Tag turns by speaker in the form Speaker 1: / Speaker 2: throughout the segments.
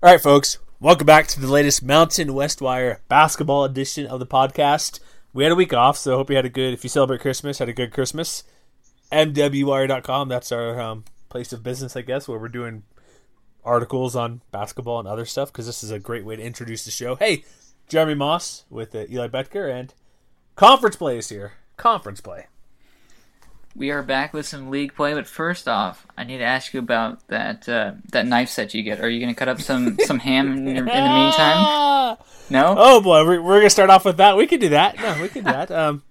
Speaker 1: All right, folks, welcome back to the latest Mountain West Wire basketball edition of the podcast. We had a week off, so I hope you had a good, if you celebrate Christmas, had a good Christmas. MWWire.com, that's our um, place of business, I guess, where we're doing articles on basketball and other stuff, because this is a great way to introduce the show. Hey, Jeremy Moss with uh, Eli Betker, and conference play is here. Conference play.
Speaker 2: We are back with some league play, but first off, I need to ask you about that uh, that knife set you get. Are you going to cut up some some ham in, your, in the meantime? No.
Speaker 1: Oh boy, we're, we're gonna start off with that. We can do that. No, we can do that. Um,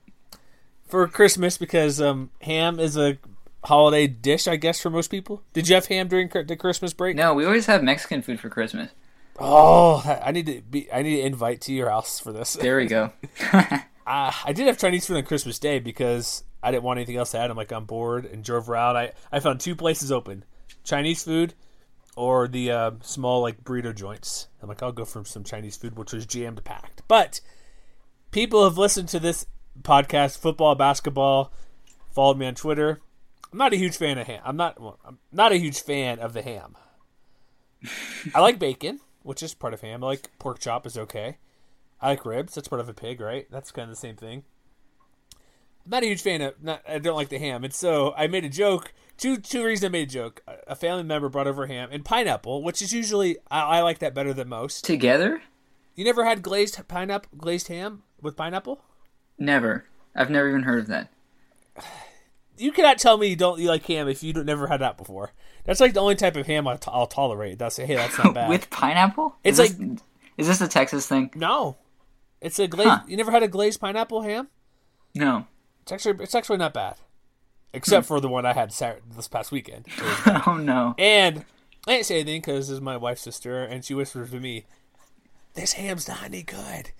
Speaker 1: for Christmas because um, ham is a holiday dish, I guess, for most people. Did you have ham during the Christmas break?
Speaker 2: No, we always have Mexican food for Christmas.
Speaker 1: Oh, I need to be. I need to invite to your house for this.
Speaker 2: There we go.
Speaker 1: uh, I did have Chinese food on Christmas Day because I didn't want anything else to add. I'm like on board and drove around. I, I found two places open: Chinese food or the uh, small like burrito joints. I'm like, I'll go for some Chinese food, which was jammed packed. But people have listened to this podcast, football, basketball, followed me on Twitter. I'm not a huge fan of ham. I'm not. Well, I'm not a huge fan of the ham. I like bacon, which is part of ham. I like pork chop is okay. I like ribs. That's part of a pig, right? That's kind of the same thing. Not a huge fan of. Not, I don't like the ham, and so I made a joke. Two two reasons I made a joke. A family member brought over ham and pineapple, which is usually I, I like that better than most.
Speaker 2: Together?
Speaker 1: You never had glazed pineapple, glazed ham with pineapple?
Speaker 2: Never. I've never even heard of that.
Speaker 1: You cannot tell me you don't you like ham if you don't, never had that before. That's like the only type of ham I'll, t- I'll tolerate. That's hey, that's not bad.
Speaker 2: with pineapple?
Speaker 1: It's
Speaker 2: is
Speaker 1: like
Speaker 2: this, is this a Texas thing?
Speaker 1: no, it's a glazed.
Speaker 2: Huh.
Speaker 1: You never had a glazed pineapple ham?
Speaker 2: No.
Speaker 1: It's actually it's actually not bad, except for the one I had Saturday, this past weekend.
Speaker 2: oh no.
Speaker 1: And I didn't say anything because this is my wife's sister, and she whispers to me, "This ham's not any good."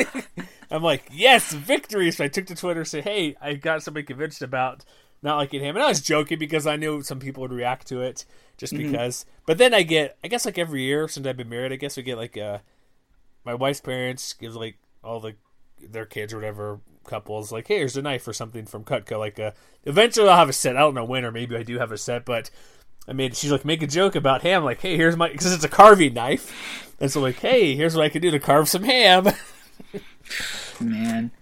Speaker 1: I'm like, "Yes, victory!" So I took to Twitter, and said, "Hey, I got somebody convinced about not liking ham," and I was joking because I knew some people would react to it just because. But then I get, I guess, like every year since I've been married, I guess we get like uh, my wife's parents give like all the their kids or whatever couples like, "Hey, here's a knife or something from Cutco." Like, uh, eventually I'll have a set. I don't know when, or maybe I do have a set, but. I made she's like make a joke about ham like hey here's my because it's a carving knife and so like hey here's what I can do to carve some ham
Speaker 2: Man.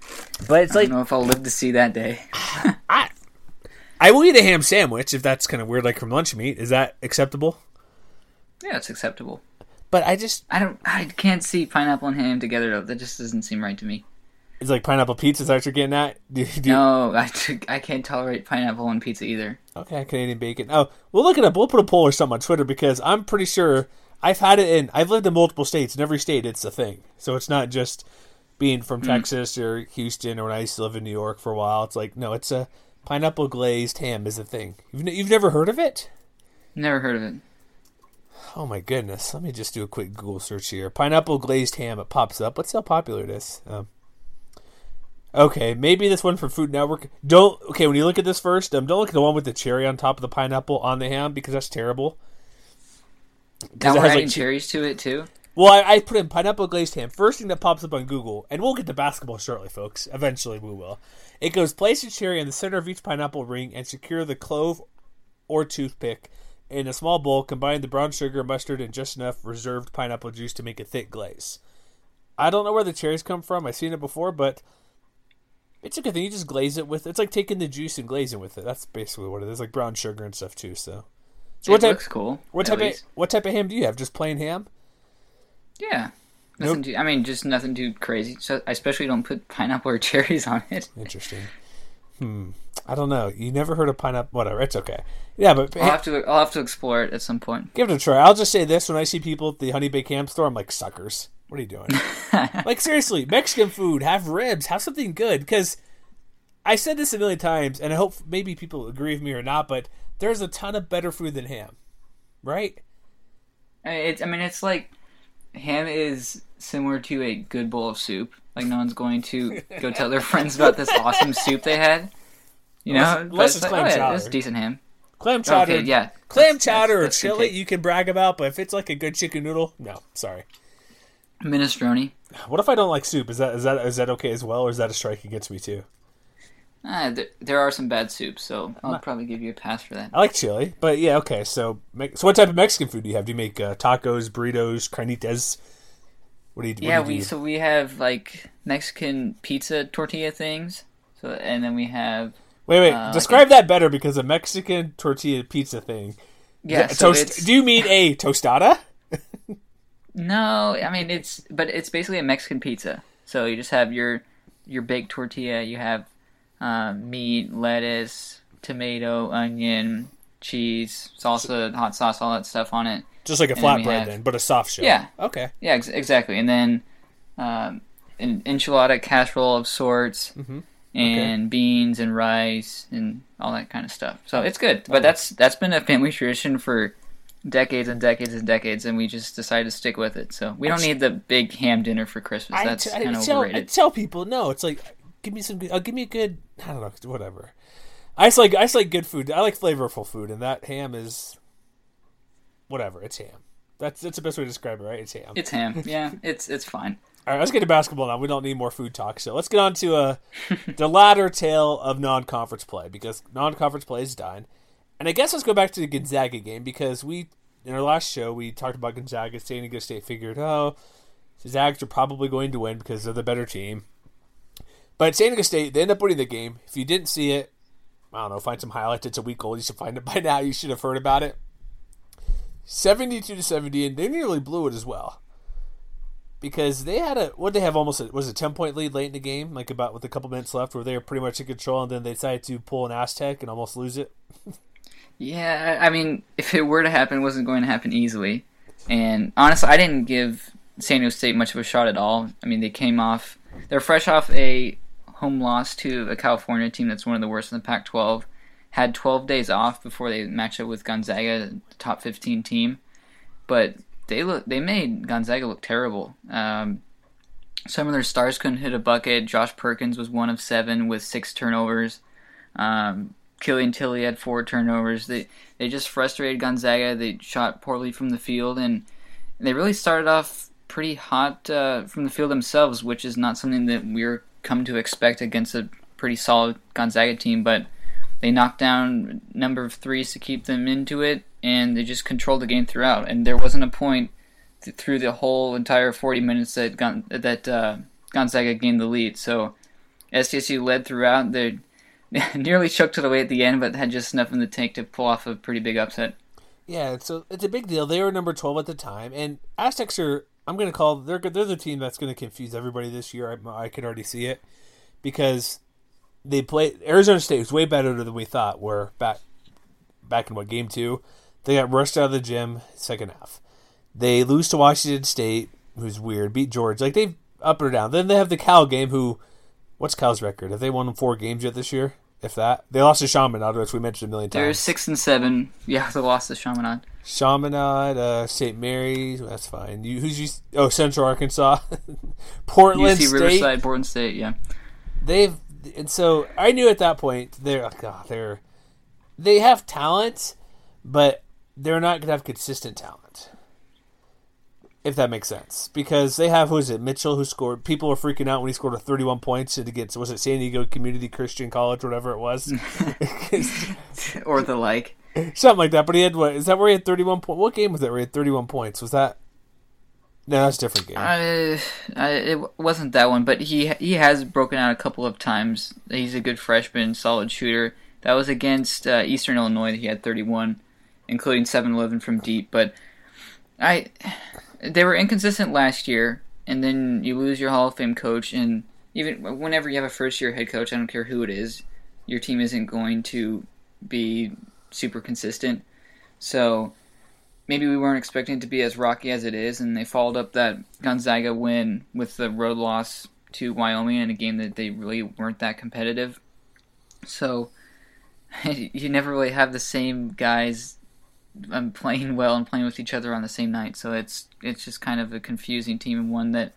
Speaker 1: but it's
Speaker 2: I
Speaker 1: like
Speaker 2: don't know if I'll live to see that day.
Speaker 1: I I will eat a ham sandwich if that's kind of weird like from lunch meat is that acceptable
Speaker 2: Yeah, it's acceptable.
Speaker 1: but I just
Speaker 2: I don't I can't see pineapple and ham together though. That just doesn't seem right to me.
Speaker 1: It's like pineapple pizza is that what you're getting at do, do,
Speaker 2: No, I, I can't tolerate pineapple on pizza either.
Speaker 1: okay Canadian bacon oh we'll look it up we'll put a poll or something on Twitter because I'm pretty sure I've had it in I've lived in multiple states in every state it's a thing so it's not just being from Texas or Houston or when I used to live in New York for a while it's like no it's a pineapple glazed ham is a thing you've, n- you've never heard of it
Speaker 2: Never heard of it.
Speaker 1: Oh my goodness. Let me just do a quick Google search here. Pineapple glazed ham. It pops up. Let's see how popular it is. Um, okay, maybe this one from Food Network. Don't. Okay, when you look at this first, um, don't look at the one with the cherry on top of the pineapple on the ham because that's terrible.
Speaker 2: Now
Speaker 1: it
Speaker 2: we're
Speaker 1: has,
Speaker 2: adding
Speaker 1: like,
Speaker 2: cherries to it too.
Speaker 1: Well, I, I put in pineapple glazed ham. First thing that pops up on Google, and we'll get to basketball shortly, folks. Eventually, we will. It goes place a cherry in the center of each pineapple ring and secure the clove or toothpick in a small bowl. Combine the brown sugar, mustard, and just enough reserved pineapple juice to make a thick glaze. I don't know where the cherries come from. I've seen it before, but it's a good thing. You just glaze it with. It's like taking the juice and glazing with it. That's basically what it is. Like brown sugar and stuff too. So, so
Speaker 2: it
Speaker 1: what type?
Speaker 2: looks cool.
Speaker 1: What
Speaker 2: at
Speaker 1: type of what type of ham do you have? Just plain ham?
Speaker 2: Yeah. Nothing too, I mean, just nothing too crazy. So I especially don't put pineapple or cherries on it.
Speaker 1: Interesting. Hmm. I don't know. You never heard of pineapple? Whatever. It's okay. Yeah, but
Speaker 2: I'll have to. I'll have to explore it at some point.
Speaker 1: give it a try. I'll just say this: when I see people at the Honey Baked Ham store, I'm like, suckers. What are you doing? like seriously, Mexican food, have ribs, have something good. Because I said this a million times, and I hope maybe people agree with me or not, but there's a ton of better food than ham, right?
Speaker 2: I mean, it's I mean it's like ham is similar to a good bowl of soup. Like no one's going to go tell their friends about this awesome soup they had. You know,
Speaker 1: Unless- unless it's
Speaker 2: like,
Speaker 1: clam
Speaker 2: oh, yeah,
Speaker 1: chowder.
Speaker 2: Decent ham.
Speaker 1: Clam oh, chowder,
Speaker 2: Okay, yeah.
Speaker 1: clam
Speaker 2: That's-
Speaker 1: chowder or
Speaker 2: that's- that's good
Speaker 1: chili you can brag about, but if it's like a good chicken noodle, no, sorry.
Speaker 2: Minestrone.
Speaker 1: What if I don't like soup? Is that is that is that okay as well, or is that a strike against me too?
Speaker 2: Ah, there, there are some bad soups, so I'll probably give you a pass for that.
Speaker 1: I like chili, but yeah, okay. So, so what type of Mexican food do you have? Do you make uh, tacos, burritos, carnitas? What do you?
Speaker 2: Yeah,
Speaker 1: do you
Speaker 2: we
Speaker 1: do?
Speaker 2: so we have like Mexican pizza tortilla things. So and then we have
Speaker 1: wait, wait.
Speaker 2: uh,
Speaker 1: describe that better because a Mexican tortilla pizza thing.
Speaker 2: yeah. So
Speaker 1: toast- Do you mean a tostada?
Speaker 2: No, I mean it's but it's basically a Mexican pizza. So you just have your your baked tortilla. You have um, meat, lettuce, tomato, onion, cheese, salsa, hot sauce, all that stuff on it.
Speaker 1: Just like a
Speaker 2: And then
Speaker 1: flatbread, then, but a soft shell.
Speaker 2: Yeah.
Speaker 1: Okay.
Speaker 2: Yeah, ex- exactly. And then um, an enchilada casserole of sorts,
Speaker 1: Mm-hmm.
Speaker 2: and beans and rice and all that kind of stuff. So it's good. But that's that's been a family tradition for decades and decades and decades, and we just decided to stick with it. So we don't need the big ham dinner for Christmas. That's
Speaker 1: I, t- I
Speaker 2: kind of
Speaker 1: tell, I tell people no. It's like give me some. good- Uh, give me a good. I don't know. Whatever. I just like I just like good food. I like flavorful food, and that ham is whatever. It's ham. That's that's the best way to describe it, right? It's ham.
Speaker 2: It's ham. Yeah, it's it's fine.
Speaker 1: All right, let's get to basketball now. We don't need more food talk. So let's get on to uh, the latter tale of non-conference play because non-conference play is done. And I guess let's go back to the Gonzaga game because we in our last show we talked about Gonzaga. San Diego State figured, oh, the Zags are probably going to win because they're the better team. But San Diego State they end up winning the game. If you didn't see it, I don't know, find some highlights. It's a week old. You should find it by now. You should have heard about it. Seventy-two to seventy, and they nearly blew it as well because they had a what they have almost a, was a ten point lead late in the game, like about with a couple minutes left, where they were pretty much in control, and then they decided to pull an Aztec and almost lose it.
Speaker 2: Yeah, I mean, if it were to happen, it wasn't going to happen easily. And honestly, I didn't give San Diego State much of a shot at all. I mean, they came off, they're fresh off a home loss to a California team that's one of the worst in the Pac 12. Had 12 days off before they matched up with Gonzaga, top 15 team. But they look, they made Gonzaga look terrible. Um, some of their stars couldn't hit a bucket. Josh Perkins was one of seven with six turnovers. Um, Killian Tillie had four turnovers. They they just frustrated Gonzaga. They shot poorly from the field, and they really started off pretty hot uh, from the field themselves, which is not something that we're come to expect against a pretty solid Gonzaga team. But they knocked down number of threes to keep them into it, and they just controlled the game throughout. And there wasn't a point th- through the whole entire 40 minutes that Gon- that uh, Gonzaga gained the lead. So SDSU led throughout. They nearly choked it away at the end, but had just enough in the tank to pull off a pretty big upset.
Speaker 1: Yeah, so it's a big deal. They were number twelve at the time, and Aztecs are. I'm going to call they're they're the team that's going to confuse everybody this year. I, I can already see it because they play Arizona State was way better than we thought. Were back back in what game two? They got rushed out of the gym second half. They lose to Washington State, who's weird. Beat George, like they up or down. Then they have the Cal game. Who, what's Cal's record? Have they won four games yet this year? If that, they lost to Chaminade, which we mentioned a million times.
Speaker 2: They're six and seven. Yeah, they lost to Chaminade.
Speaker 1: Chaminade, uh, St. Mary's, that's fine. You, who's you? Oh, Central Arkansas, Portland
Speaker 2: UC
Speaker 1: State.
Speaker 2: Riverside, Portland State. Yeah,
Speaker 1: They've and so I knew at that point they're oh God, they're they have talent, but they're not gonna have consistent talent. If that makes sense, because they have who is it Mitchell who scored. People were freaking out when he scored a thirty-one points against was it San Diego Community Christian College, whatever it was,
Speaker 2: or the like.
Speaker 1: something like that. But he had what? Is that where he had thirty-one point? What game was that? Where he had thirty-one points? Was that? No, that's a different game.
Speaker 2: Uh, it wasn't that one, but he he has broken out a couple of times. He's a good freshman, solid shooter. That was against uh, Eastern Illinois. He had 31, including 7-11 from deep. But I, they were inconsistent last year, and then you lose your Hall of Fame coach, and even whenever you have a first year head coach, I don't care who it is, your team isn't going to be super consistent. So maybe we weren't expecting it to be as rocky as it is, and they followed up that Gonzaga win with the road loss to Wyoming in a game that they really weren't that competitive. So you never really have the same guys um, playing well and playing with each other on the same night. So it's it's just kind of a confusing team and one that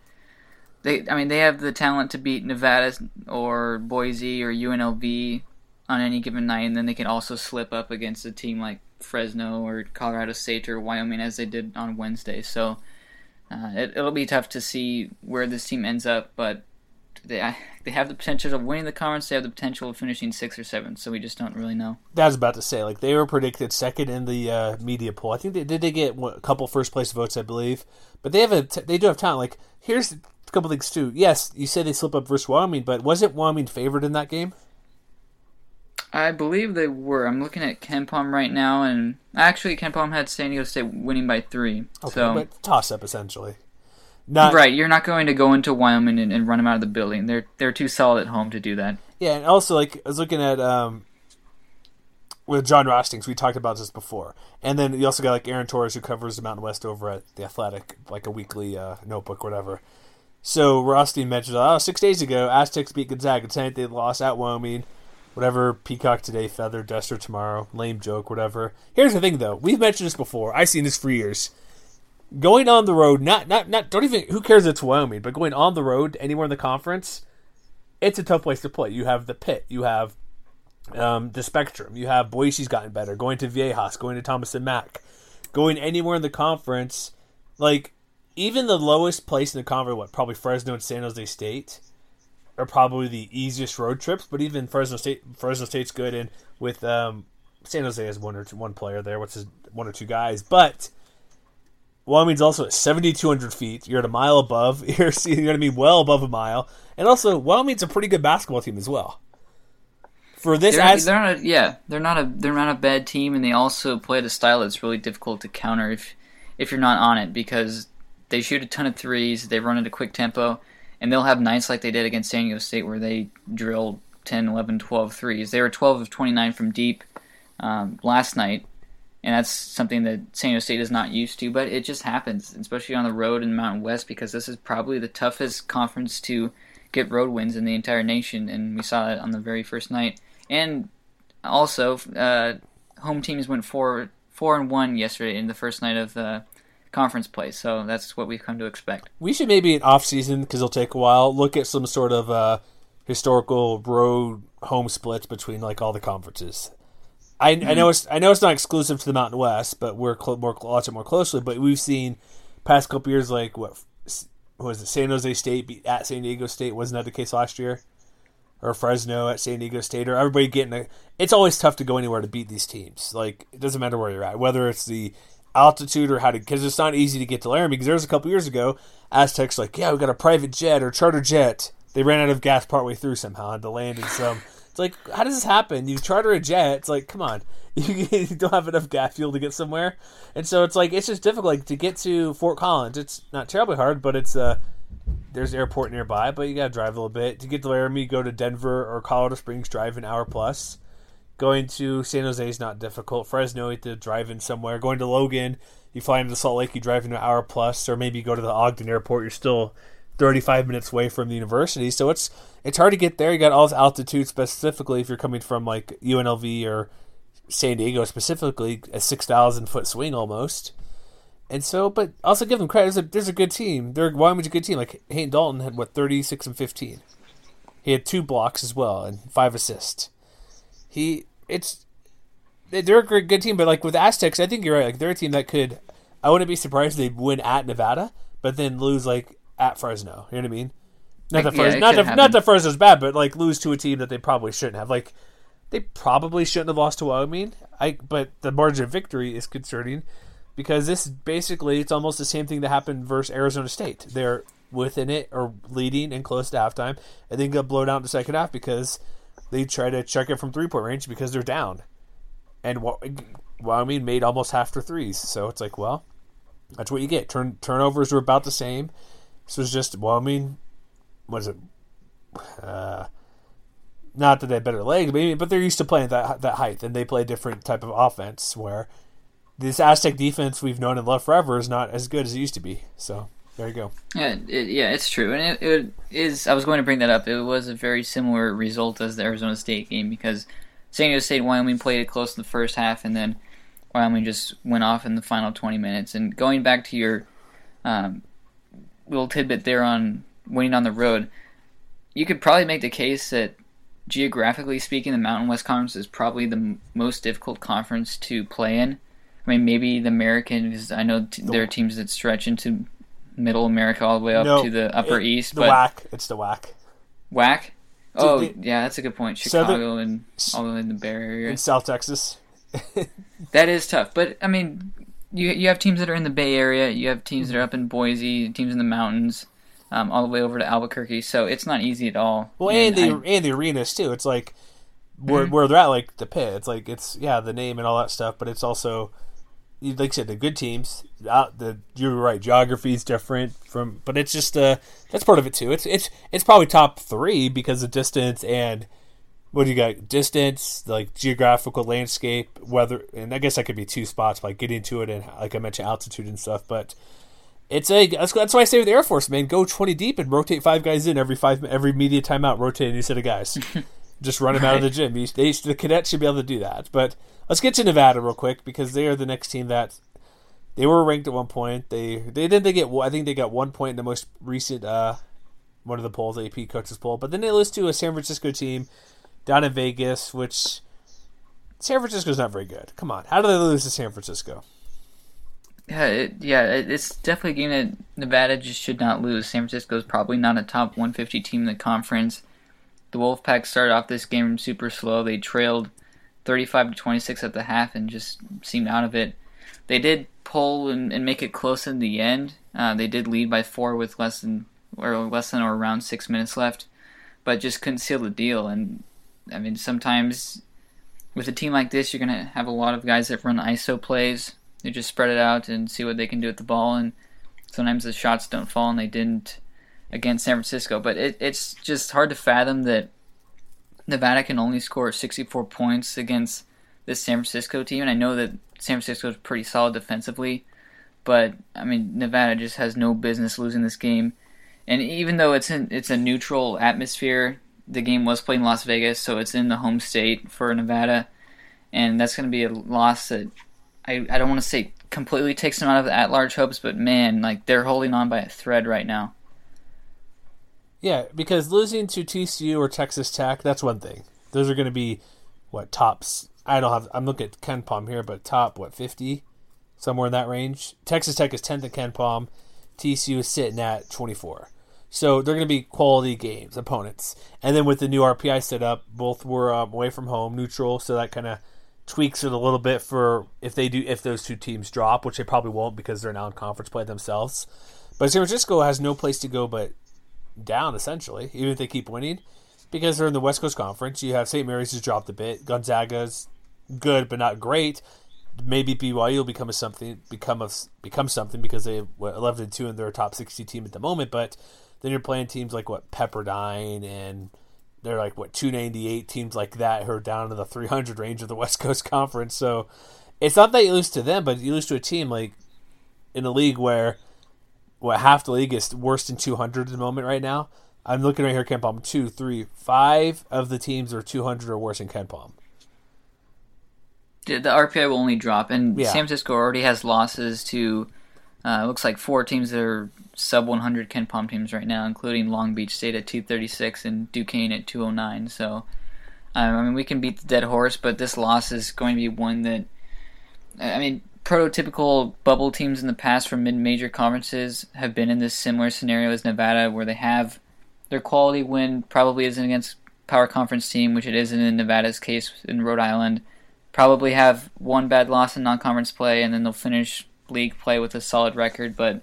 Speaker 2: they I mean they have the talent to beat Nevada or Boise or UNLV on any given night, and then they can also slip up against a team like Fresno or Colorado State or Wyoming as they did on Wednesday. So uh, it, will be tough to see where this team ends up, but they they have the potential of winning the conference. They have the potential of finishing sixth or seventh. So we just don't really know.
Speaker 1: I was about to say, like they were predicted second in the uh, media poll. I think they did. They get what, a couple first place votes, I believe. But they have a they do have talent. Like here's a couple things too. Yes, you said they slip up versus Wyoming, but wasn't Wyoming favored in that game?
Speaker 2: I believe they were. I'm looking at KenPom right now, and actually, KenPom had San Diego State winning by three. Okay, so
Speaker 1: toss up essentially.
Speaker 2: Not right. You're not going to go into Wyoming and, and, run them out of the building. They're they're too solid at home to do that.
Speaker 1: Yeah, and also like I was looking at um, with Jon Rothstein's. We talked about this before, and then you also got like Aaron Torres who covers the Mountain West over at the Athletic, like a weekly uh, notebook, whatever. So Rothstein mentioned, oh, six days ago, Aztecs beat Gonzaga. Tonight they lost at Wyoming. Whatever, Peacock today, Feather, Duster tomorrow. Lame joke, whatever. Here's the thing, though. We've mentioned this before. I've seen this for years going on the road, not not not don't even who cares it's Wyoming, but going on the road anywhere in the conference, it's a tough place to play. You have the pit, you have um, the spectrum, you have Boise's gotten better, going to Viejas, going to Thomas and Mack, going anywhere in the conference, like even the lowest place in the conference, what probably Fresno and San Jose State are probably the easiest road trips, but even Fresno State Fresno State's good and with um, San Jose has one or two, one player there, which is one or two guys, but Wyoming's also at 7,200 feet. You're at a mile above. You're, you're going to be well above a mile. And also, Wyoming's a pretty good basketball team as well.
Speaker 2: For this, they're, as- they're not a, yeah, they're not a they're not a bad team, and they also play at a style that's really difficult to counter if if you're not on it because they shoot a ton of threes. They run at a quick tempo, and they'll have nights like they did against San Diego State where they drilled 10, 11, 12 threes. They were 12 of 29 from deep um, last night, and that's something that San Diego State is not used to. But it just happens, especially on the road in Mountain West, because this is probably the toughest conference to get road wins in the entire nation, and we saw that on the very first night. And also, uh, home teams went four four and one yesterday in the first night of the conference play. So that's what we've come to expect.
Speaker 1: We should maybe in off season because it'll take a while. Look at some sort of uh, historical road home splits between like all the conferences. I, mm-hmm. I know it's I know it's not exclusive to the Mountain West, but we're cl- more watch it more closely. But we've seen past couple years like what, what was it? San Jose State beat at San Diego State. Wasn't that the case last year? Or Fresno at San Diego State, or everybody getting a. It's always tough to go anywhere to beat these teams. Like it doesn't matter where you're at, whether it's the altitude or how to, because it's not easy to get to Laramie. Because there was a couple years ago, Aztecs like, yeah, we got a private jet or charter jet. They ran out of gas partway through somehow, had to land in some it's like, how does this happen? You charter a jet. It's like, come on, you, you don't have enough gas fuel to get somewhere, and so it's like it's just difficult like, to get to Fort Collins. It's not terribly hard, but it's uh, there's an airport nearby, but you got to drive a little bit to get to Laramie. Go to Denver or Colorado Springs, drive an hour plus. Going to San Jose is not difficult. Fresno, you have to drive in somewhere. Going to Logan, you fly into Salt Lake, you drive in an hour plus, or maybe you go to the Ogden Airport. You're still 35 minutes away from the university. So it's it's hard to get there. You got all this altitude specifically if you're coming from like UNLV or San Diego specifically, a 6,000 foot swing almost. And so, but also give them credit. There's a, there's a good team. They're Wyoming's a good team. Like Hayden Dalton had what 36 and 15. He had two blocks as well and five assists. He it's they're a good team, but like with Aztecs, I think you're right. Like they're a team that could. I wouldn't be surprised if they win at Nevada, but then lose like at Fresno. You know what I mean? Not that Fresno, yeah, not, that, not that Fresno's bad, but like lose to a team that they probably shouldn't have. Like they probably shouldn't have lost to Wyoming. I but the margin of victory is concerning because this basically it's almost the same thing that happened versus Arizona State. They're within it or leading and close to halftime, and then get blown out in the second half because they try to check it from three point range because they're down. And Wyoming made almost half their threes, so it's like, well, that's what you get. Turn turnovers were about the same. This was just well, I mean, was it? Uh, not that they had better legs, maybe, but they're used to playing that that height, and they play a different type of offense. Where this Aztec defense we've known and loved forever is not as good as it used to be. So there you go.
Speaker 2: Yeah, it, yeah, it's true, and it, it is. I was going to bring that up. It was a very similar result as the Arizona State game because San Diego State Wyoming played it close in the first half, and then Wyoming just went off in the final 20 minutes. And going back to your um, little tidbit there on winning on the road, you could probably make the case that geographically speaking, the Mountain West Conference is probably the m- most difficult conference to play in. I mean, maybe the American, because I know t- there are teams that stretch into Middle America all the way up
Speaker 1: No,
Speaker 2: to the Upper
Speaker 1: it-
Speaker 2: East,
Speaker 1: The
Speaker 2: but
Speaker 1: WAC. It's the WAC.
Speaker 2: WAC. Oh,
Speaker 1: the-
Speaker 2: yeah, that's a good point.
Speaker 1: The-
Speaker 2: Chicago and all the way in the Bay Area.
Speaker 1: In South Texas.
Speaker 2: That is tough, but I mean, you you have teams that are in the Bay Area, you have teams that are up in Boise, teams in the mountains, um, all the way over to Albuquerque. So it's not easy at all.
Speaker 1: Well, and, the
Speaker 2: I- Mm-hmm.
Speaker 1: and the arenas too. It's like where where they're at, like the pit. It's like it's yeah, the name and all that stuff, but it's also like I said, the good teams. Out the you're right. Geography is different from, but it's just uh that's part of it too. It's it's it's probably top three because of distance and what do you got? Distance, like geographical landscape, weather, and I guess that could be two spots, like getting to it and like I mentioned, altitude and stuff. But it's a that's, that's why I say with the Air Force, man, go twenty deep and rotate five guys in every five every media timeout, rotate a new set of guys. Just run them out of the gym. You- They, the cadets should be able to do that. But let's get to Nevada real quick because they are the next team that they were ranked at one point. They they did they get I think they got one point in the most recent uh one of the polls, AP coaches poll. But then they lose to a San Francisco team down in Vegas, which San Francisco's not very good. Come on, how do they lose to San Francisco?
Speaker 2: Yeah, it, yeah, it, it's definitely a game that Nevada just should not lose. San Francisco is probably not a top 150 team in the conference. The Wolfpack started off this game super slow. They trailed 35 to 26 at the half and just seemed out of it. They did pull and, and make it close in the end. Uh, they did lead by four with less than or less than or around six minutes left, but just couldn't seal the deal. And I mean, sometimes with a team like this, you're gonna have a lot of guys that run ISO plays. They just spread it out and see what they can do with the ball, and sometimes the shots don't fall, and they didn't against San Francisco. But it, it's just hard to fathom that Nevada can only score 64 points against this San Francisco team. And I know that San Francisco is pretty solid defensively, but I mean Nevada just has no business losing this game. And even though it's in, it's a neutral atmosphere, the game was played in Las Vegas, so it's in the home state for Nevada, and that's going to be a loss that I, I don't want to say completely takes them out of the at-large hopes, but man, like they're holding on by a thread right now.
Speaker 1: Yeah, because losing to TCU or Texas Tech, that's one thing. Those are going to be what tops. I don't have. I'm looking at KenPom here, but top what 50, somewhere in that range. Texas Tech is 10th at KenPom. TCU is sitting at 24. So they're going to be quality games, opponents. And then with the new RPI setup, both were um, away from home, neutral. So that kind of tweaks it a little bit for if they do if those two teams drop, which they probably won't because they're now in conference play themselves. But San Francisco has no place to go but down essentially, even if they keep winning, because they're in the West Coast Conference. You have St. Mary's has dropped a bit. Gonzaga's good but not great. Maybe BYU will become a something, become a become something because they what, eleven and two and they're a top sixty team at the moment. But then you're playing teams like what Pepperdine and they're like what 298 teams like that who are down in the 300 range of the West Coast Conference. So it's not that you lose to them, but you lose to a team like in a league where what half the league is worse than 200 at the moment right now. I'm looking right here, KenPom. Two, three, five of the teams are 200 or worse in KenPom.
Speaker 2: The the RPI will only drop, and
Speaker 1: Yeah.
Speaker 2: San Francisco already has losses to. Uh, looks like four teams that are sub 100 KenPom teams right now, including Long Beach State at 236 and Duquesne at 209. So, um, I mean, we can beat the dead horse, but this loss is going to be one that, I mean, prototypical bubble teams in the past from mid-major conferences have been in this similar scenario as Nevada, where they have their quality win probably isn't against power conference team, which it isn't in Nevada's case in Rhode Island. Probably have one bad loss in non-conference play, and then they'll finish league play with a solid record. But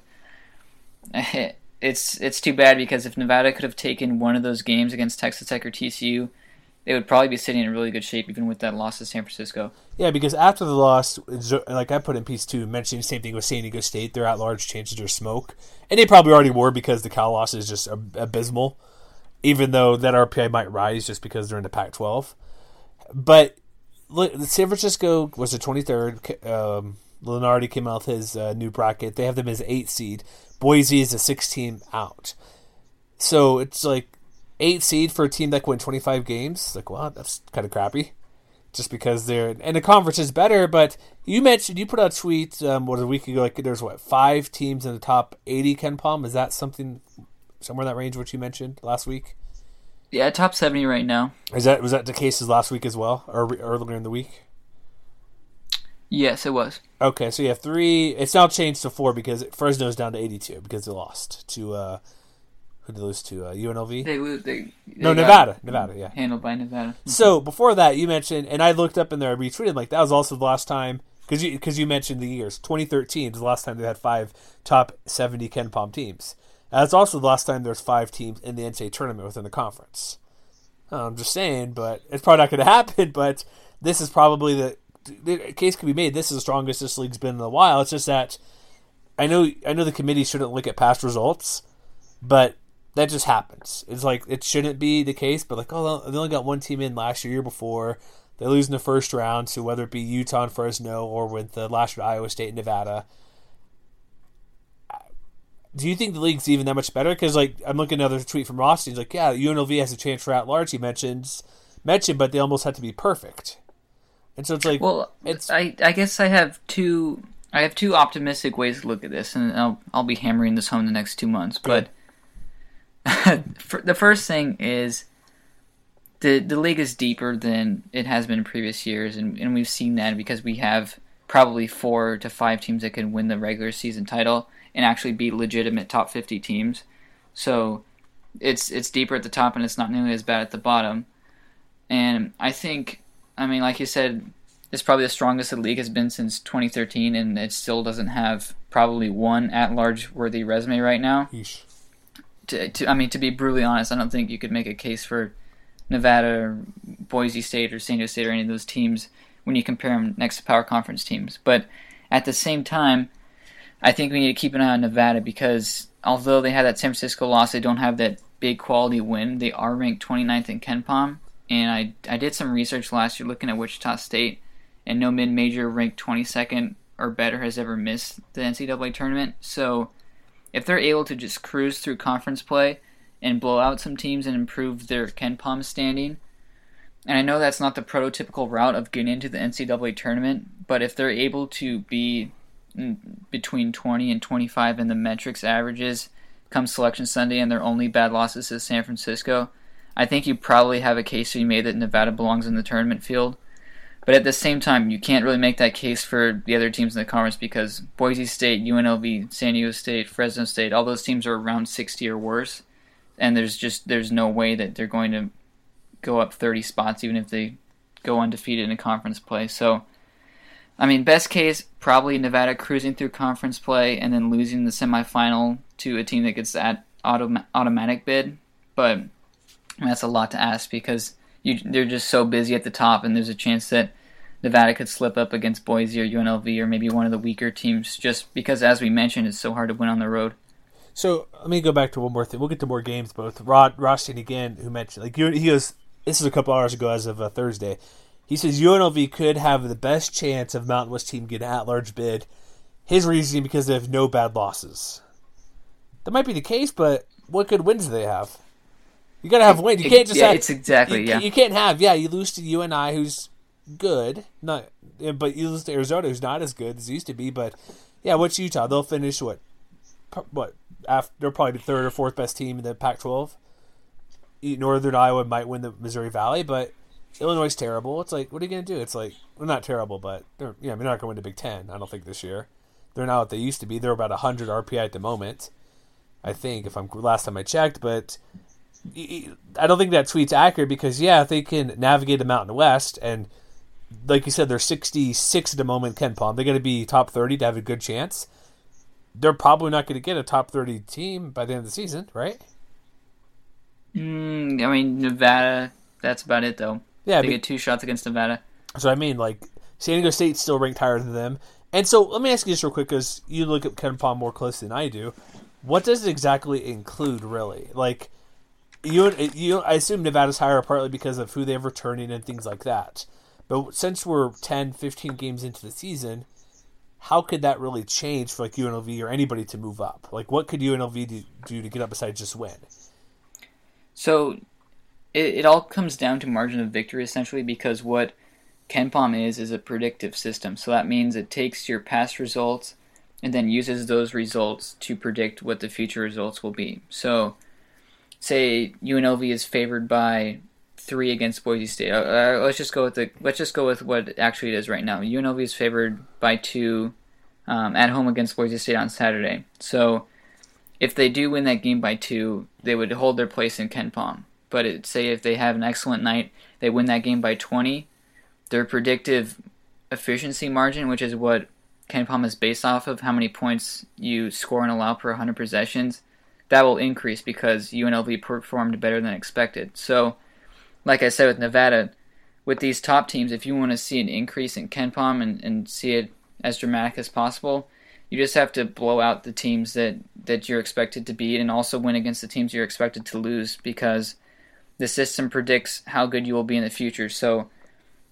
Speaker 2: it's it's too bad because if Nevada could have taken one of those games against Texas Tech or TCU, they would probably be sitting in really good shape even with that loss to San Francisco.
Speaker 1: Yeah, because after the loss, like I put in piece two, mentioning the same thing with San Diego State, their at-large chances are smoke, and they probably already were because the Cal loss is just abysmal. Even though that RPI might rise just because they're in the Pac-12, but San Francisco was the 23rd. Um, Lunardi came out with his uh, new bracket. They have them as eight seed. Boise is a 16 out. So it's like eight seed for a team that win 25 games. Like, well, that's kind of crappy. just because they're and the conference is better. But you mentioned you put out a tweet um, what a week ago. Like there's what five teams in the top eighty. KenPom is that something somewhere in that range? What you mentioned last week?
Speaker 2: Yeah, top seventy right now.
Speaker 1: Is that was that the cases last week as well, or earlier in the week?
Speaker 2: Yes, it was.
Speaker 1: Okay, so you have three. It's now changed to four because Fresno's down to eighty-two because they lost to uh, who did they lose to? Uh, UNLV.
Speaker 2: They lose. They, they
Speaker 1: no Nevada. Nevada. Yeah.
Speaker 2: Handled by Nevada.
Speaker 1: so before that, you mentioned, and I looked up in there, I retweeted like that was also the last time because you because you mentioned the years. Twenty thirteen is the last time they had five top seventy KenPom teams. That's also the last time there's five teams in the NCAA tournament within the conference. I'm just saying, but it's probably not going to happen. But this is probably the the case can be made. This is the strongest this league's been in a while. It's just that I know I know the committee shouldn't look at past results, but that just happens. It's like it shouldn't be the case, but like oh they only got one team in last year, year before. They lose in the first round to whether it be Utah and Fresno or with the last year Iowa State and Nevada. Do you think the league's even that much better? Because like I'm looking at another tweet from Ross. He's like, yeah, UNLV has a chance for at large. He mentions mentioned, but they almost had to be perfect. And so it's like,
Speaker 2: well,
Speaker 1: it's
Speaker 2: I I guess I have two I have two optimistic ways to look at this, and I'll I'll be hammering this home the next two months. But the first thing is the the league is deeper than it has been in previous years, and and we've seen that because we have probably four to five teams that can win the regular season title and actually be legitimate top fifty teams. So it's it's deeper at the top and it's not nearly as bad at the bottom. And I think I mean, like you said, it's probably the strongest the league has been since 2013, and it still doesn't have probably one at-large worthy resume right now. To, to, I mean, to be brutally honest, I don't think you could make a case for Nevada, or Boise State, or San Diego State, or any of those teams when you compare them next to power conference teams. But at the same time, I think we need to keep an eye on Nevada because although they had that San Francisco loss, they don't have that big quality win. They are ranked 29th in KenPom, and I I did some research last year looking at Wichita State, and no mid major ranked 22nd or better has ever missed the NCAA tournament. So if they're able to just cruise through conference play and blow out some teams and improve their KenPom standing, and I know that's not the prototypical route of getting into the NCAA tournament, but if they're able to be Mm, between 20 and 25 in the metrics averages come selection Sunday and their only bad losses is San Francisco, I think you probably have a case to be made that Nevada belongs in the tournament field. But at the same time, you can't really make that case for the other teams in the conference because Boise State, UNLV, San Diego State, Fresno State, all those teams are around 60 or worse, and there's just there's no way that they're going to go up 30 spots even if they go undefeated in a conference play. So, I mean, best case probably Nevada cruising through conference play and then losing the semifinal to a team that gets that autom- automatic bid, but that's a lot to ask because you, they're just so busy at the top, and there's a chance that Nevada could slip up against Boise or UNLV or maybe one of the weaker teams, just because, as we mentioned, it's so hard to win on the road.
Speaker 1: So let me go back to one more thing. We'll get to more games, both Rod Rothstein again, who mentioned like he goes. This is a couple hours ago, as of uh, Thursday. He says UNLV could have the best chance of Mountain West team getting an at-large bid. His reasoning because they have no bad losses. That might be the case, but what good wins do they have? You gotta have wins. You can't just
Speaker 2: yeah,
Speaker 1: have.
Speaker 2: It's exactly
Speaker 1: you,
Speaker 2: yeah.
Speaker 1: You can't have yeah. You lose to UNI, who's good, not but you lose to Arizona, who's not as good as it used to be. But yeah, what's Utah? They'll finish what? What? After they're probably the third or fourth best team in the Pac-12. Northern Iowa might win the Missouri Valley, but Illinois is terrible. It's like, what are you going to do? It's like, well, not terrible, but they're yeah, I mean, they're not going to Big Ten. I don't think this year. They're not what they used to be. They're about hundred RPI at the moment. I think if I'm last time I checked, but I don't think that tweet's accurate because yeah, they can navigate the Mountain West and like you said, they're 66 at the moment. KenPom, they're going to be top 30 to have a good chance. They're probably not going to get a top 30 team by the end of the season, right?
Speaker 2: Mm, I mean, Nevada. That's about it, though.
Speaker 1: Yeah,
Speaker 2: they but, get two shots against Nevada.
Speaker 1: So I mean, like San Diego State's still ranked higher than them. And so let me ask you this real quick, because you look at KenPom more closely than I do. What does it exactly include, really? Like you you I assume Nevada's higher partly because of who they have returning and things like that. But since we're 10, 15 games into the season, how could that really change for like UNLV or anybody to move up? Like, what could UNLV do, do to get up besides just win?
Speaker 2: So, it, it all comes down to margin of victory essentially because what KenPom is is a predictive system. So that means it takes your past results and then uses those results to predict what the future results will be. So, say UNLV is favored by three against Boise State. Uh, uh, let's just go with the let's just go with what actually it is right now. UNLV is favored by two um, at home against Boise State on Saturday. So, if they do win that game by two, they would hold their place in KenPom. But it, say if they have an excellent night, they win that game by 20, their predictive efficiency margin, which is what KenPom is based off of, how many points you score and allow per 100 possessions, that will increase because UNLV performed better than expected. So, like I said with Nevada, with these top teams, if you want to see an increase in KenPom and, and see it as dramatic as possible, you just have to blow out the teams that, that you're expected to beat and also win against the teams you're expected to lose because the system predicts how good you will be in the future. So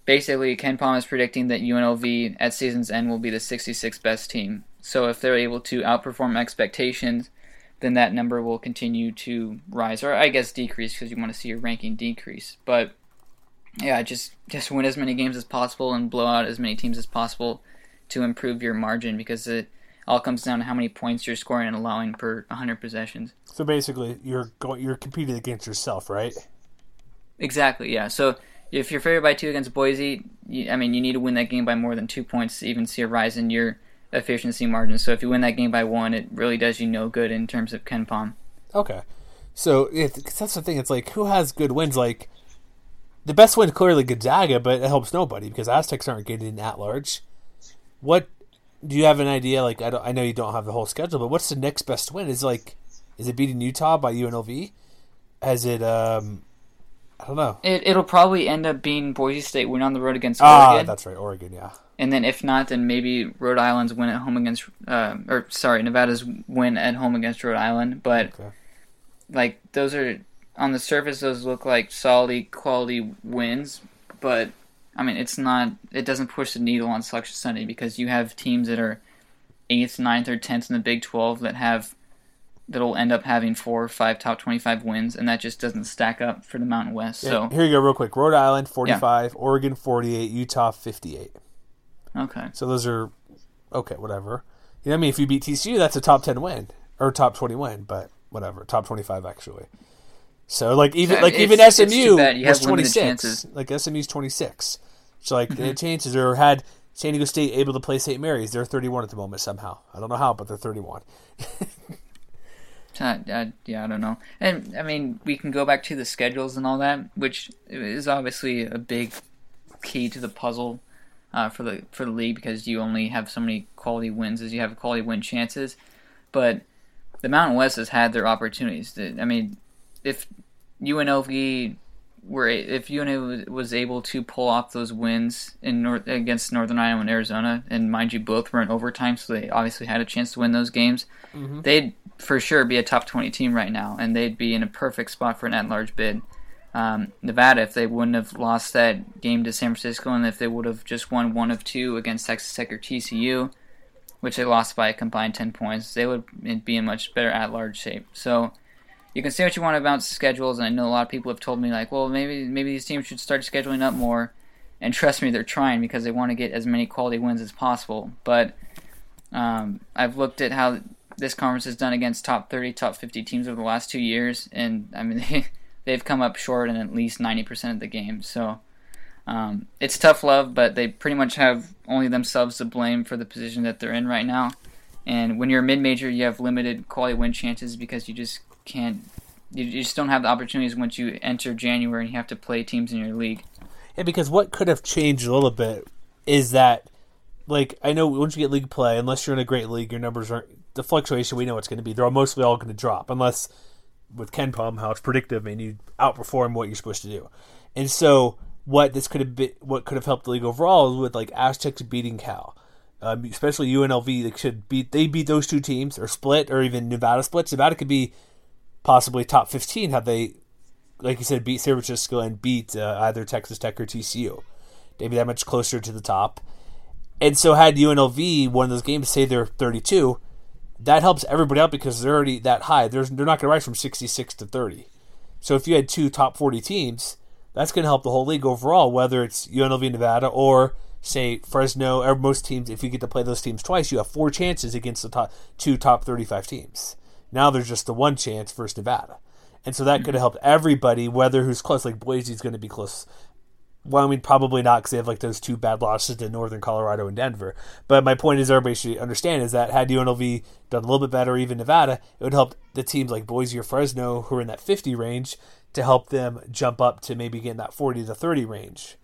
Speaker 2: basically, KenPom is predicting that UNLV at season's end will be the 66th best team. So if they're able to outperform expectations, then that number will continue to rise, or I guess decrease because you want to see your ranking decrease. But yeah, just just win as many games as possible and blow out as many teams as possible to improve your margin because it all comes down to how many points you're scoring and allowing per 100 possessions.
Speaker 1: So basically, you're going, you're competing against yourself, right?
Speaker 2: Exactly. Yeah. So if you're favored by two against Boise, you, I mean, you need to win that game by more than two points to even see a rise in your efficiency margin. So if you win that game by one, it really does you no good in terms of KenPom.
Speaker 1: Okay. So that's the thing. It's like who has good wins? Like the best win clearly Gonzaga, but it helps nobody because Aztecs aren't getting at large. What do you have an idea? Like I, I know you don't have the whole schedule, but what's the next best win? Is like is it beating Utah by UNLV? Has it um I don't know.
Speaker 2: It it'll probably end up being Boise State win on the road against
Speaker 1: ah,
Speaker 2: Oregon.
Speaker 1: that's right, Oregon. Yeah.
Speaker 2: And then if not, then maybe Rhode Island's win at home against, uh, or sorry, Nevada's win at home against Rhode Island. But
Speaker 1: Okay.
Speaker 2: like those are on the surface, those look like solid quality wins. But I mean, it's not. It doesn't push the needle on Selection Sunday because you have teams that are eighth, ninth, or tenth in the Big Twelve that have that'll end up having four or five top 25 wins, and that just doesn't stack up for the Mountain West. Yeah, so
Speaker 1: here you go, real quick: Rhode Island 45, yeah. Oregon 48, Utah 58.
Speaker 2: Okay.
Speaker 1: So those are okay, whatever. You know, what I mean, if you beat TCU, that's a top 10 win or top 20 win, but whatever, top 25 actually. So like even like even SMU
Speaker 2: has 26.
Speaker 1: Like SMU's 26. So like mm-hmm. the chances or had San Diego State able to play St. Mary's, they're 31 at the moment somehow. I don't know how, but they're 31.
Speaker 2: I, I, yeah, I don't know. And I mean, we can go back to the schedules and all that, which is obviously a big key to the puzzle uh, for the for the league because you only have so many quality wins as you have quality win chances. But the Mountain West has had their opportunities. I mean, if UNLV were if UNLV was able to pull off those wins in North against Northern Iowa and Arizona, and mind you, both were in overtime, so they obviously had a chance to win those games. They'd for sure be a top 20 team right now, and they'd be in a perfect spot for an at large bid. Um, Nevada, if they wouldn't have lost that game to San Francisco, and if they would have just won one of two against Texas Tech or TCU, which they lost by a combined 10 points, they would be in much better at large shape. So you can say what you want about schedules, and I know a lot of people have told me, like, well, maybe maybe these teams should start scheduling up more. And trust me, they're trying because they want to get as many quality wins as possible. But um, I've looked at how this conference has done against top 30, top 50 teams over the last two years, and I mean they they've come up short in at least 90% of the games. So um, it's tough love, but they pretty much have only themselves to blame for the position that they're in right now. And when you're a mid-major, you have limited quality win chances because you just can't. You just don't have the opportunities once you enter January and you have to play teams in your league.
Speaker 1: Yeah, because what could have changed a little bit is that, like, I know once you get league play, unless you're in a great league, your numbers aren't the fluctuation. We know it's going to be. They're mostly all going to drop, unless with KenPom, how it's predictive and you outperform what you're supposed to do. And so, what this could have been, what could have helped the league overall, is with like Aztecs beating Cal, um, especially UNLV. They should beat. They beat those two teams, or split, or even Nevada splits. Nevada could be possibly top 15 had they like you said, beat San Francisco and beat uh, either Texas Tech or TCU. They'd be that much closer to the top. And so, had UNLV won those games, say they're 32, that helps everybody out because they're already that high. There's, they're not going to rise from 66 to 30. So, if you had two top 40 teams, that's going to help the whole league overall, whether it's UNLV Nevada or say Fresno or most teams. If you get to play those teams twice, you have four chances against the top two top 35 teams. Now there's just the one chance versus Nevada. And so that could mm-hmm. have helped everybody, whether who's close, like Boise's going to be close. Well, I mean, probably not because they have like those two bad losses to Northern Colorado and Denver. But my point is, everybody should understand is that had UNLV done a little bit better, even Nevada, it would help the teams like Boise or Fresno who are in that 50 range to help them jump up to maybe get in that 40 to 30 range.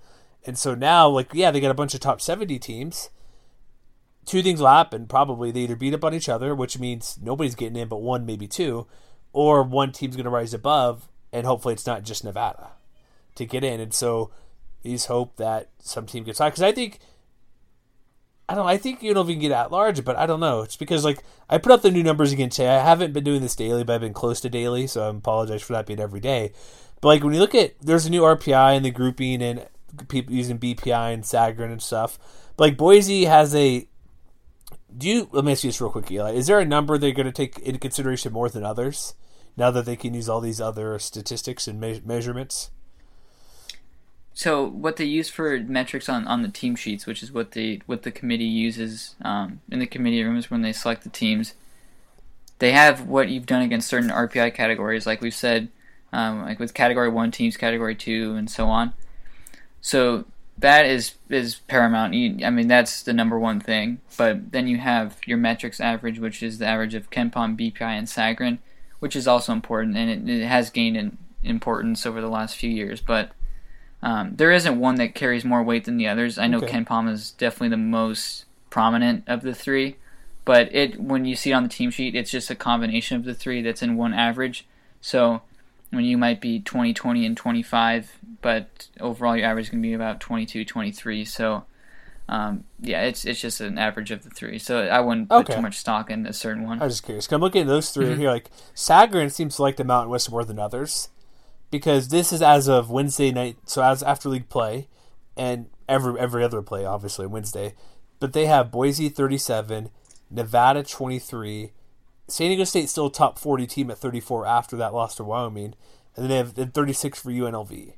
Speaker 1: And so now, like, yeah, they got a bunch of top 70 teams. Two things will happen. Probably they either beat up on each other, which means nobody's getting in but one, maybe two, or one team's going to rise above, and hopefully it's not just Nevada to get in. And so you just hope that some team gets out. Because I think, I don't know, I think UNLV can get at large, but I don't know. It's because, like, I put up the new numbers again today. I haven't been doing this daily, but I've been close to daily, so I apologize for that being every day. But, like, when you look at, there's a new RPI and the grouping and people using BPI and Sagarin and stuff. But, like, Boise has a, do you, let me ask you this real quick, Eli. Is there a number they're going to take into consideration more than others now that they can use all these other statistics and me- measurements?
Speaker 2: So what they use for metrics on, on the team sheets, which is what the what the committee uses um, in the committee rooms when they select the teams, they have what you've done against certain RPI categories, like we've said, um, like with Category One teams, Category Two, and so on. So that is is paramount. You, I mean, that's the number one thing. But then you have your metrics average, which is the average of KenPom, BPI, and Sagarin, which is also important, and it, it has gained in importance over the last few years. But um, there isn't one that carries more weight than the others. I know
Speaker 1: Okay.
Speaker 2: KenPom is definitely the most prominent of the three, but it when you see it on the team sheet, it's just a combination of the three that's in one average. So when you might be 20, 20, and 25, but overall your average is going to be about 22, 23. So um, yeah, it's it's just an average of the three. So I wouldn't put
Speaker 1: Okay.
Speaker 2: too much stock in a certain one.
Speaker 1: I was just curious. I'm looking at those 3 here. Like Sagarin seems to like the Mountain West more than others because this is as of Wednesday night. So as after league play, and every every other play, obviously Wednesday. But they have Boise 37, Nevada 23, San Diego State still a top 40 team at 34 after that loss to Wyoming, and then they have then 36 for UNLV.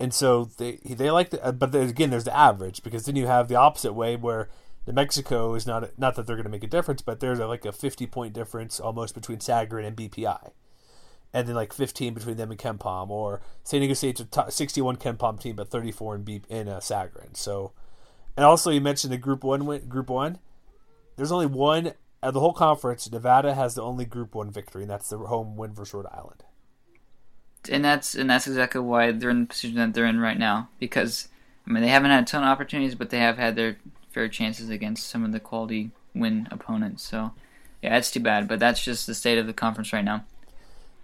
Speaker 1: And so they they like the, but again there's the average because then you have the opposite way where New Mexico is not not that they're going to make a difference, but there's like a 50 point difference almost between Sagarin and BPI, and then like 15 between them and KenPom, or San Diego State's a top, 61 KenPom team but 34 in B in uh, Sagarin. So, and also you mentioned the Group One Group One. There's only one of the whole conference. Nevada has the only Group One victory, and that's the home win versus Rhode Island.
Speaker 2: and that's and that's exactly why they're in the position that they're in right now. Because I mean, they haven't had a ton of opportunities, but they have had their fair chances against some of the quality win opponents. So, yeah, it's too bad, but that's just the state of the conference right now.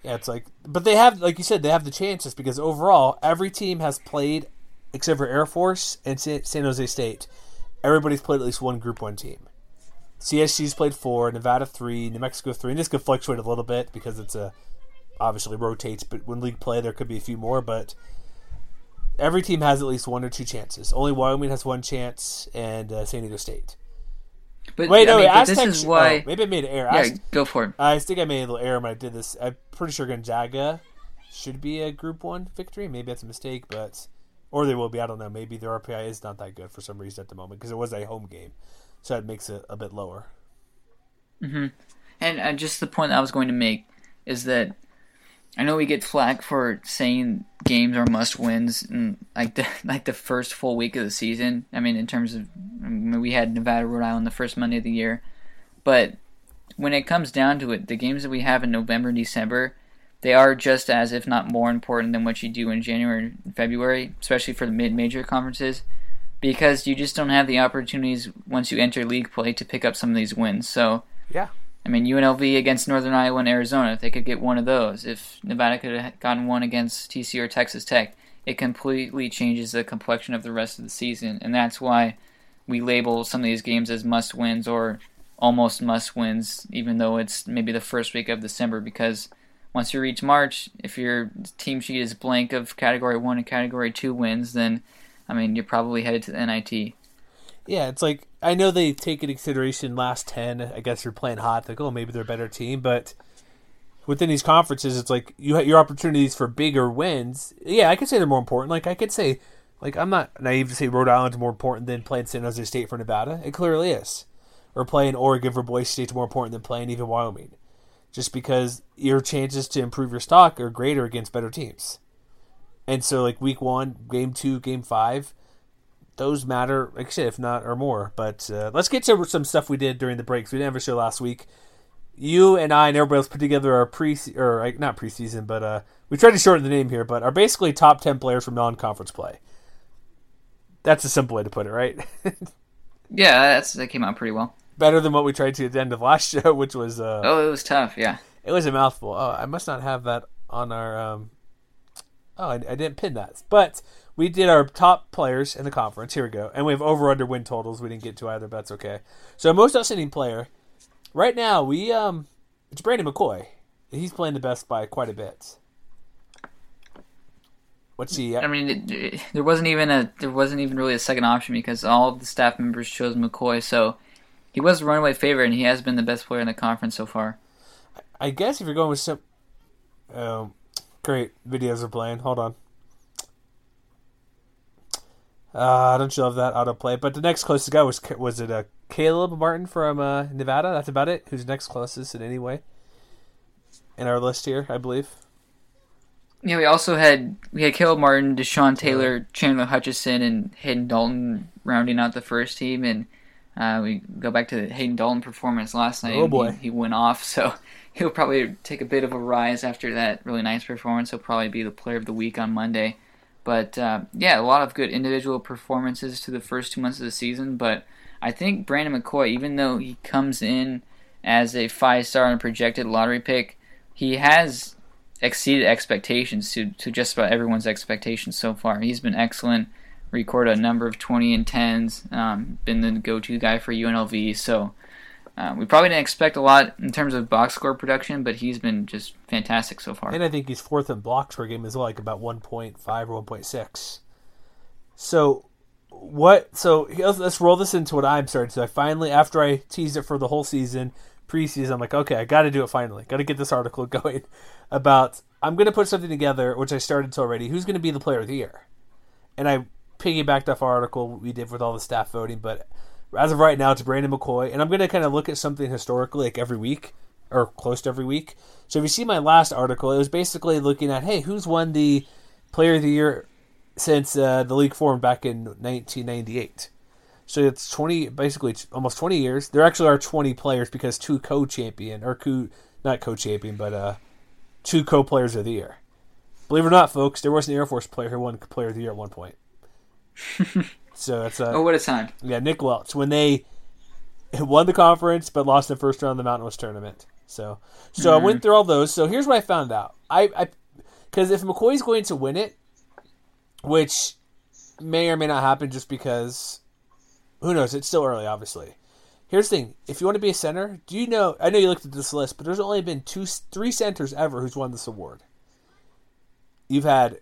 Speaker 1: Yeah, it's like, but they have, like you said, they have the chances because overall, every team has played, except for Air Force and San San Jose State. Everybody's played at least one Group One team. CSU's played four, Nevada three, New Mexico three, and this could fluctuate a little bit because it's a obviously rotates. But when league play, there could be a few more. But every team has at least one or two chances. Only Wyoming has one chance, and uh, San Diego State.
Speaker 2: But
Speaker 1: Wait,
Speaker 2: I
Speaker 1: no,
Speaker 2: mean,
Speaker 1: wait,
Speaker 2: this is why.
Speaker 1: oh, maybe I made an error.
Speaker 2: yeah, go for it.
Speaker 1: I think I made a little error when I did this. I'm pretty sure Gonzaga should be a Group One victory. Maybe that's a mistake, but or they will be. I don't know. Maybe their RPI is not that good for some reason at the moment because it was a home game, so that makes it a bit lower.
Speaker 2: And uh, just the point I was going to make is that I know we get flack for saying games are must wins and like the like the first full week of the season. I mean, in terms of I mean, we had Nevada, Rhode Island the first Monday of the year, but when it comes down to it, the games that we have in November and December, they are just as, if not more important than what you do in January and February, especially for the mid-major conferences, because you just don't have the opportunities once you enter league play to pick up some of these wins. So.
Speaker 1: Yeah,
Speaker 2: I mean, UNLV against Northern Iowa and Arizona, if they could get one of those, if Nevada could have gotten one against TC or Texas Tech, it completely changes the complexion of the rest of the season. And that's why we label some of these games as must wins or almost must wins, even though it's maybe the first week of December, because once you reach March, if your team sheet is blank of Category 1 and Category 2 wins, then, I mean, you're probably headed to the NIT.
Speaker 1: yeah. It's like I know they take into consideration last ten. I guess you're playing hot. Like, oh, maybe they're a better team, but within these conferences, it's like you have your opportunities for bigger wins. Yeah, I could say they're more important. Like I could say, like I'm not naive to say Rhode Island's more important than playing San Jose State for Nevada. It clearly is. Or playing Oregon for Boise State's more important than playing even Wyoming, just because your chances to improve your stock are greater against better teams. And so, like week one, game two, game five, those matter, like I said, if not or more. But uh, let's get to some stuff we did during the breaks. We didn't have a show last week. You and I and everybody else put together our pre or not preseason, but uh, we tried to shorten the name here, but are basically top ten players from non-conference play. That's a simple way to put it, right?
Speaker 2: yeah, that's that came out pretty well.
Speaker 1: Better than what we tried to at the end of last show, which was uh,
Speaker 2: oh, it was tough. Yeah,
Speaker 1: it was a mouthful. Oh, I must not have that on our. Um... Oh, I, I didn't pin that, but we did our top players in the conference. Here we go, and we have over under win totals. We didn't get to either, but that's okay. So most outstanding player right now, we um, it's Brandon McCoy. He's playing the best by quite a bit. What's he?
Speaker 2: I mean, it, it, there wasn't even a there wasn't even really a second option because all of the staff members chose McCoy. So he was the runaway favorite, and he has been the best player in the conference so far.
Speaker 1: I guess if you're going with some, oh, great videos are playing. Hold on. Uh, don't you love that autoplay? But the next closest guy was was it a uh, Caleb Martin from uh, Nevada? That's about it. Who's next closest in any way in our list here? I believe.
Speaker 2: Yeah, we also had we had Caleb Martin, Deshaun Taylor, Chandler Hutchison, and Hayden Dalton rounding out the first team, and uh, we go back to the Hayden Dalton performance last night.
Speaker 1: Oh boy,
Speaker 2: he, he, went off, so he'll probably take a bit of a rise after that really nice performance. He'll probably be the player of the week on Monday. But uh, yeah, a lot of good individual performances to the first two months of the season. But I think Brandon McCoy, even though he comes in as a five star and projected lottery pick, he has exceeded expectations to, to just about everyone's expectations so far. He's been excellent, recorded a number of 20 and 10s, um, been the go to guy for UNLV. So uh, we probably didn't expect a lot in terms of box score production, but he's been just fantastic so far.
Speaker 1: And I think he's fourth in blocks per game well, like about 1.5 or 1.6. So what? So let's roll this into what I'm starting. So I finally, after I teased it for the whole season, preseason, I'm like, okay, I got to do it finally. Got to get this article going about. I'm going to put something together, which I started to already. Who's going to be the player of the year? And I piggybacked off our article we did with all the staff voting, but as of right now, it's Brandon McCoy, and I'm going to kind of look at something historically, like every week or close to every week. So if you see my last article, it was basically looking at, hey, who's won the Player of the Year since uh, the league formed back in 1998. So it's 20, basically almost 20 years. There actually are 20 players because two co-champion or co, not co-champion, but uh, two co-players of the year. Believe it or not, folks, there was an Air Force player who won Player of the Year at one point. So it's uh,
Speaker 2: oh, what a time!
Speaker 1: Yeah, Nick Welch when they won the conference but lost the first round of the Mountain West tournament. So, so mm-hmm. I went through all those. So here's what I found out. I, I, because if McCoy's going to win it, which may or may not happen just because who knows? It's still early, obviously. Here's the thing: if you want to be a center, do you know? I know you looked at this list, but there's only been two, three centers ever who's won this award. You've had,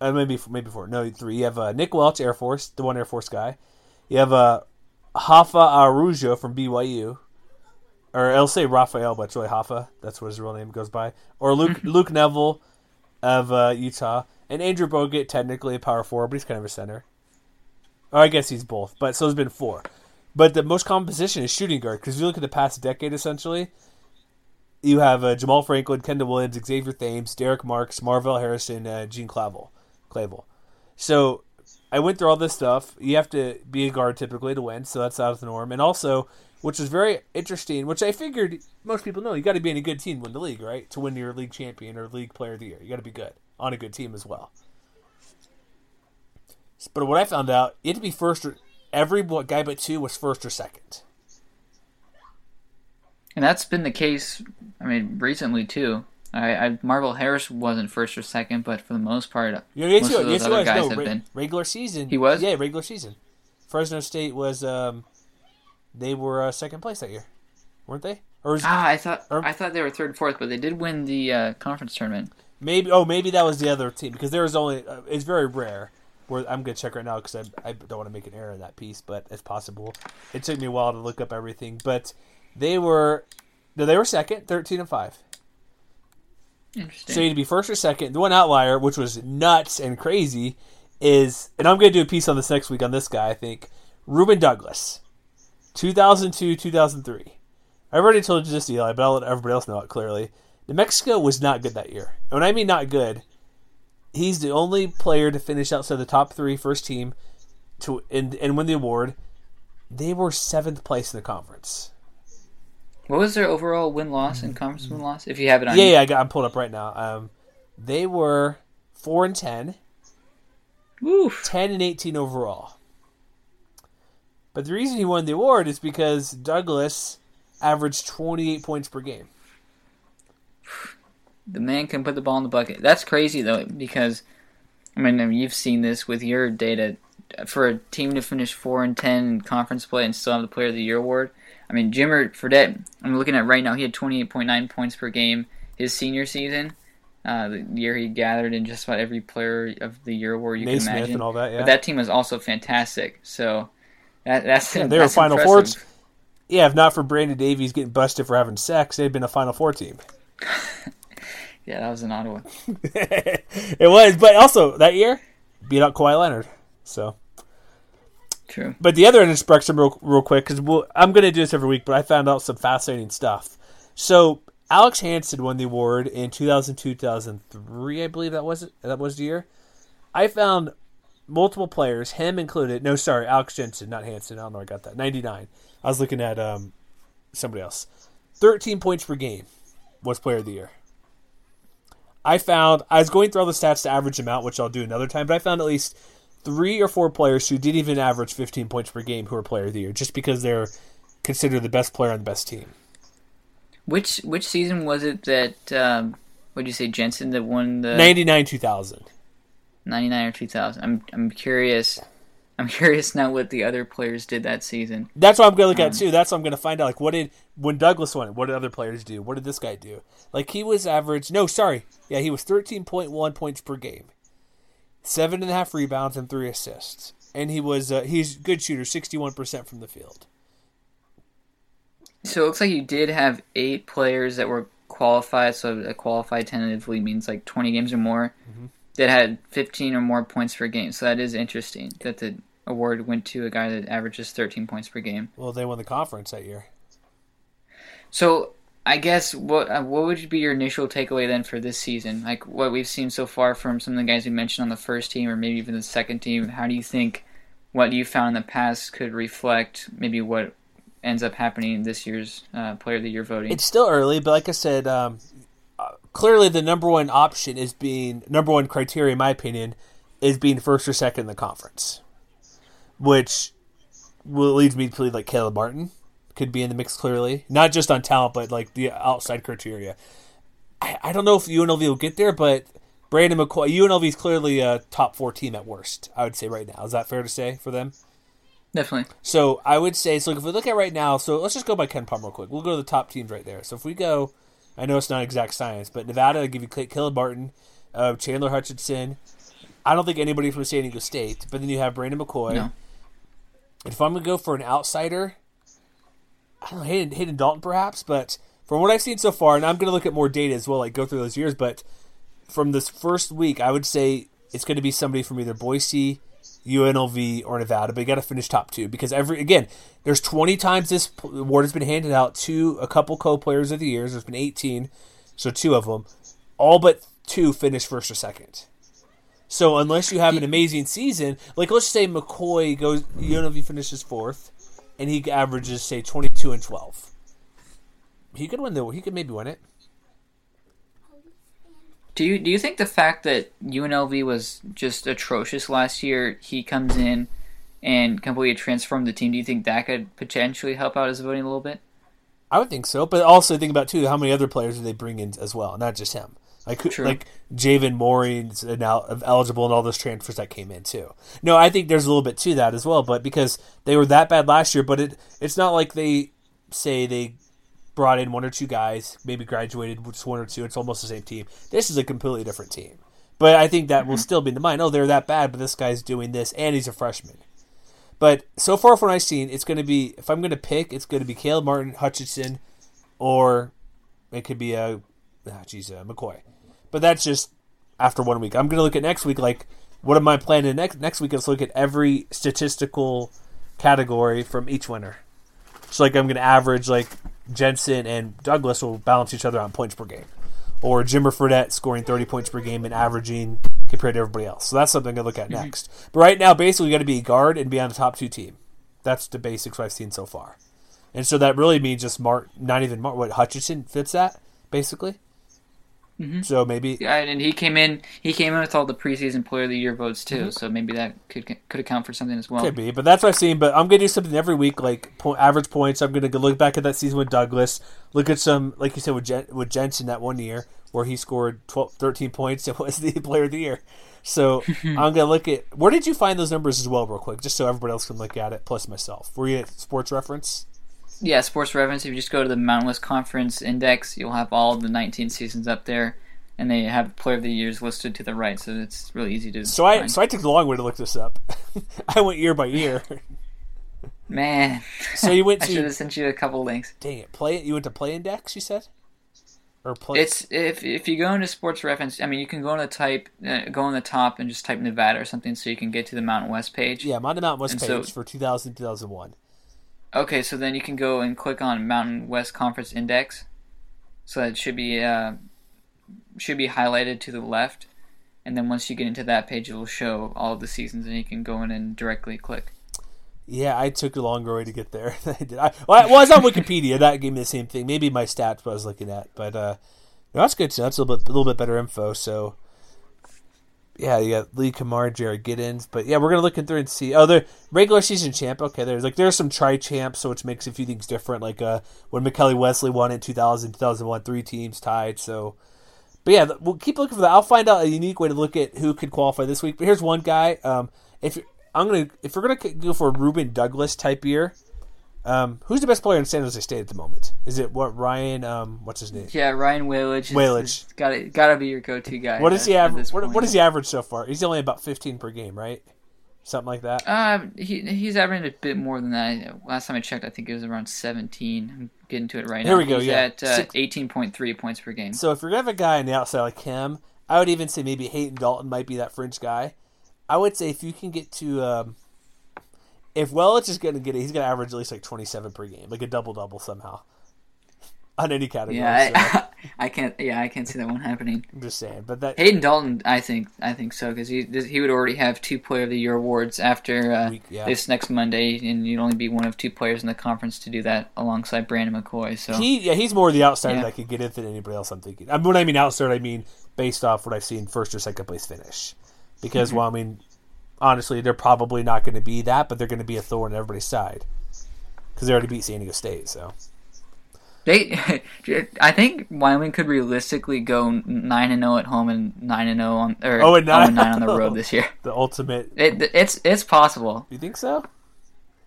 Speaker 1: uh, maybe maybe four, no, three. You have uh, Nick Welch, Air Force, the one Air Force guy. You have uh, Rafa Araujo from BYU, or I'll say Raphael, but it's really Hafa. That's what his real name goes by. Or Luke Luke Nevill of uh, Utah. And Andrew Bogut, technically a power forward, but he's kind of a center. Or I guess he's both, but so there's been four. But the most common position is shooting guard because if you look at the past decade, essentially, you have uh, Jamaal Franklin, Kendall Williams, Xavier Thames, Derrick Marks, Marvelle Harrison, uh, Gian Clavell. Clavell. So I went through all this stuff. You have to be a guard typically to win, so that's out of the norm. And also, which is very interesting, which I figured most people know, you got to be in a good team to win the league, right? To win your league champion or league player of the year, you got to be good on a good team as well. But what I found out, it to be first or every guy but two was first or second.
Speaker 2: And that's been the case. I mean, recently too. I, I Marvelle Harris wasn't first or second, but for the most part,
Speaker 1: yeah, yes, most of those yes, other guys no, have re- been regular season.
Speaker 2: He was,
Speaker 1: yeah, regular season. Fresno State was, um, they were uh, second place that year, weren't they?
Speaker 2: Or was, ah, I thought or, I thought they were third, fourth, but they did win the uh, conference tournament.
Speaker 1: Maybe oh maybe that was the other team because there was only uh, it's very rare. Where I'm gonna check right now because I, I don't want to make an error in that piece, but it's possible. It took me a while to look up everything, but they were no, they were second, thirteen and five. So you'd be first or second. The one outlier, which was nuts and crazy, is, and I'm going to do a piece on this next week on this guy, I think, Ruben Douglas, 2002, 2003. I've already told you this, Eli, but I'll let everybody else know it clearly. New Mexico was not good that year. And when I mean not good, he's the only player to finish outside the top three first team to and, and win the award. They were seventh place in the conference.
Speaker 2: What was their overall win loss and conference win loss? If you have it on
Speaker 1: Yeah,
Speaker 2: you.
Speaker 1: yeah, I got, I'm pulled up right now. Um, they were four and ten.
Speaker 2: Oof.
Speaker 1: 10 and 18 overall. But the reason he won the award is because Douglas averaged 28 points per game.
Speaker 2: The man can put the ball in the bucket. That's crazy though, because I mean you've seen this with your data. For a team to finish four and ten in conference play and still have the Player of the Year award, I mean Jimmer Fredette. I'm looking at right now. He had 28.9 points per game his senior season. Uh, the year he gathered in just about every Player of the Year award you can imagine.
Speaker 1: and all that, yeah.
Speaker 2: But that team was also fantastic. So that, that's
Speaker 1: Yeah, they were Final
Speaker 2: impressive.
Speaker 1: Fours. Yeah, if not for Brandon Davies getting busted for having sex, they'd been a Final Four team.
Speaker 2: Yeah, that was in Ottawa.
Speaker 1: it was, but also that year beat out Kawhi Leonard. So,
Speaker 2: True.
Speaker 1: but the other end real, real quick, because we'll, I'm going to do this every week, but I found out some fascinating stuff. So, Alex Hansen won the award in 2002, 2003, I believe that was it. That was the year. I found multiple players, him included. No, sorry, Alex Jensen, not Hansen. I don't know. I got that 99. I was looking at um, somebody else. 13 points per game was Player of the Year. I found I was going through all the stats to average them out, which I'll do another time. But I found at least three or four players who didn't even average 15 points per game who are Player of the Year, just because they're considered the best player on the best team.
Speaker 2: Which which season was it that um, what did you say Jensen that won the
Speaker 1: 99 2000.
Speaker 2: 99 or 2000? I'm I'm curious. I'm curious now what the other players did that season.
Speaker 1: That's what I'm going to look at too. That's what I'm going to find out. Like, what did when Douglas won it? What did other players do? What did this guy do? Like, he was average. No, sorry. Yeah, he was 13.1 points per game, seven and a half rebounds and three assists, and he was uh, he's a good shooter, 61 percent from the field.
Speaker 2: So it looks like you did have eight players that were qualified. So a qualified tentatively means like 20 games or more
Speaker 1: Mm-hmm.
Speaker 2: that had 15 or more points per game. So that is interesting that the award went to a guy that averages 13 points per game.
Speaker 1: Well, they won the conference that year.
Speaker 2: So I guess what uh, what would be your initial takeaway then for this season? Like what we've seen so far from some of the guys we mentioned on the first team or maybe even the second team. How do you think what you found in the past could reflect maybe what ends up happening in this year's uh, Player of the Year voting?
Speaker 1: It's still early, but like I said, um, uh, clearly the number one option is being number one criteria, in my opinion, is being first or second in the conference, which leads me to believe like Caleb Martin could be in the mix clearly, not just on talent, but like the outside criteria. I, I don't know if UNLV will get there, but Brandon McCoy, UNLV is clearly a top four team at worst. I would say right now. Is that fair to say for them?
Speaker 2: Definitely.
Speaker 1: So I would say so. If we look at right now, so let's just go by KenPom real quick. We'll go to the top teams right there. So if we go, I know it's not exact science, but Nevada, I give you Caleb Martin, uh, Chandler Hutchinson. I don't think anybody from San Diego State, but then you have Brandon McCoy.
Speaker 2: No.
Speaker 1: If I'm gonna go for an outsider, I don't know, Hayden, Hayden Dalton perhaps, but from what I've seen so far, and I'm gonna look at more data as well, like go through those years, but from this first week, I would say it's going to be somebody from either Boise, UNLV, or Nevada. But you got to finish top two because every again, there's 20 times this award has been handed out to a couple co-players of the years. There's been 18, so two of them, all but two finished first or second. So unless you have an amazing season, like let's say McCoy goes, UNLV finishes fourth, and he averages say 22 and 12. He could win the. He could maybe win it.
Speaker 2: Do you do you think the fact that UNLV was just atrocious last year, he comes in and completely transformed the team? Do you think that could potentially help out his voting a little bit?
Speaker 1: I would think so, but also think about too how many other players do they bring in as well, not just him. Like
Speaker 2: True.
Speaker 1: like Jovan Mooring's now eligible and all those transfers that came in too. No, I think there's a little bit to that as well, but because they were that bad last year, but it it's not like they say they brought in one or two guys, maybe graduated with just one or two. It's almost the same team. This is a completely different team. But I think that will still be in the mind. Oh, they're that bad, but this guy's doing this, and he's a freshman. But so far from what I've seen, it's going to be if I'm going to pick, it's going to be Caleb Martin, Hutchinson, or it could be a, ah, geez, uh, McCoy. But that's just after one week. I'm going to look at next week. Like, what am I planning next next week? Let's look at every statistical category from each winner. So, like, I'm going to average like Jensen and Douglas will balance each other on points per game, or Jimmer Fredette scoring 30 points per game and averaging compared to everybody else. So that's something to look at mm-hmm. next. But right now, basically, you got to be a guard and be on the top two team. That's the basics I've seen so far. And so that really means just Mark, not even Mark, what Hutchinson fits that basically. Mm-hmm. So maybe
Speaker 2: yeah, and he came in. He came in with all the preseason Player of the Year votes too. Mm-hmm. So maybe that could could account for something as well.
Speaker 1: Could be, but that's what I've seen. But I'm gonna do something every week, like po- average points. I'm gonna go look back at that season with Douglas. Look at some, like you said, with Jen- with Jensen that one year where he scored 12, 13 points and was the Player of the Year. So I'm gonna look at where did you find those numbers as well, real quick, just so everybody else can look at it, plus myself. Were you at Sports Reference?
Speaker 2: Yeah, Sports Reference. If you just go to the Mountain West Conference Index, you'll have all the 19 seasons up there and they have player of the years listed to the right, so it's really easy to.
Speaker 1: So I so I took the long way to look this up. I went year by year.
Speaker 2: Man,
Speaker 1: so you went
Speaker 2: to.
Speaker 1: I
Speaker 2: should have sent you a couple links.
Speaker 1: Dang it! Play it. You went to Play Index. You said. Or play.
Speaker 2: It's if if you go into Sports Reference. I mean, you can go on the type, uh, go on the top and just type Nevada or something, so you can get to the Mountain West page.
Speaker 1: Yeah, I'm on the Mountain West and page so, for 2000 2001.
Speaker 2: Okay, so then you can go and click on Mountain West Conference Index. So it should be uh, should be highlighted to the left, and then once you get into that page, it will show all the seasons, and you can go in and directly click.
Speaker 1: Yeah, I took a longer way to get there than I did. I, well, I was on Wikipedia. That gave me the same thing. Maybe my stats I was looking at, but uh, no, that's good. So that's a little bit, a little bit better info. So yeah, you got Lee Cummard, Jared Giddens, but yeah, we're gonna look in through and see. Oh, the regular season champ. Okay, there's like there's some tri champs, so which makes a few things different. Like uh, when Mekeli Wesley won in 2000, 2001, three teams tied. So but yeah, we'll keep looking for that. I'll find out a unique way to look at who could qualify this week. But here's one guy. Um, if I'm gonna, if we're gonna go for a Ruben Douglas type year, um, who's the best player in San Jose State at the moment? Is it what Ryan? Um, what's his name?
Speaker 2: Yeah, Ryan Welage.
Speaker 1: Welage.
Speaker 2: Got to Got to be your go-to guy.
Speaker 1: What is he average? What, what is he average so far? He's only about 15 per game, right? Something like that.
Speaker 2: Uh, he he's averaging a bit more than that. Last time I checked, I think it was around 17 I'm getting to it right
Speaker 1: Here
Speaker 2: now.
Speaker 1: we go.
Speaker 2: He's
Speaker 1: yeah,
Speaker 2: at uh, eighteen point three points per game.
Speaker 1: So if you're gonna have a guy on the outside like him, I would even say maybe Hayden Dalton might be that fringe guy. I would say if you can get to, um, if Welage is going to get it, he's going to average at least like 27 per game, like a double double somehow on any category.
Speaker 2: Yeah, I, so. I, can't. Yeah, I can't see that one happening.
Speaker 1: I'm just saying, but that
Speaker 2: Hayden Dalton, I think, I think so because he he would already have two Player of the Year awards after uh, week, yeah. this next Monday, and you'd only be one of two players in the conference to do that alongside Brandon McCoy. So
Speaker 1: he, yeah, he's more the outsider yeah. that could get it than anybody else. I'm thinking. I mean, when I mean outsider, I mean based off what I've seen first or second place finish, because mm-hmm. well, I mean, honestly, they're probably not going to be that, but they're going to be a thorn in everybody's side because they already beat San Diego State, so.
Speaker 2: They, I think Wyoming could realistically go nine and zero oh at home and nine and zero oh on or oh, and nine. on the road this year.
Speaker 1: The ultimate.
Speaker 2: It, it's it's possible.
Speaker 1: You think so?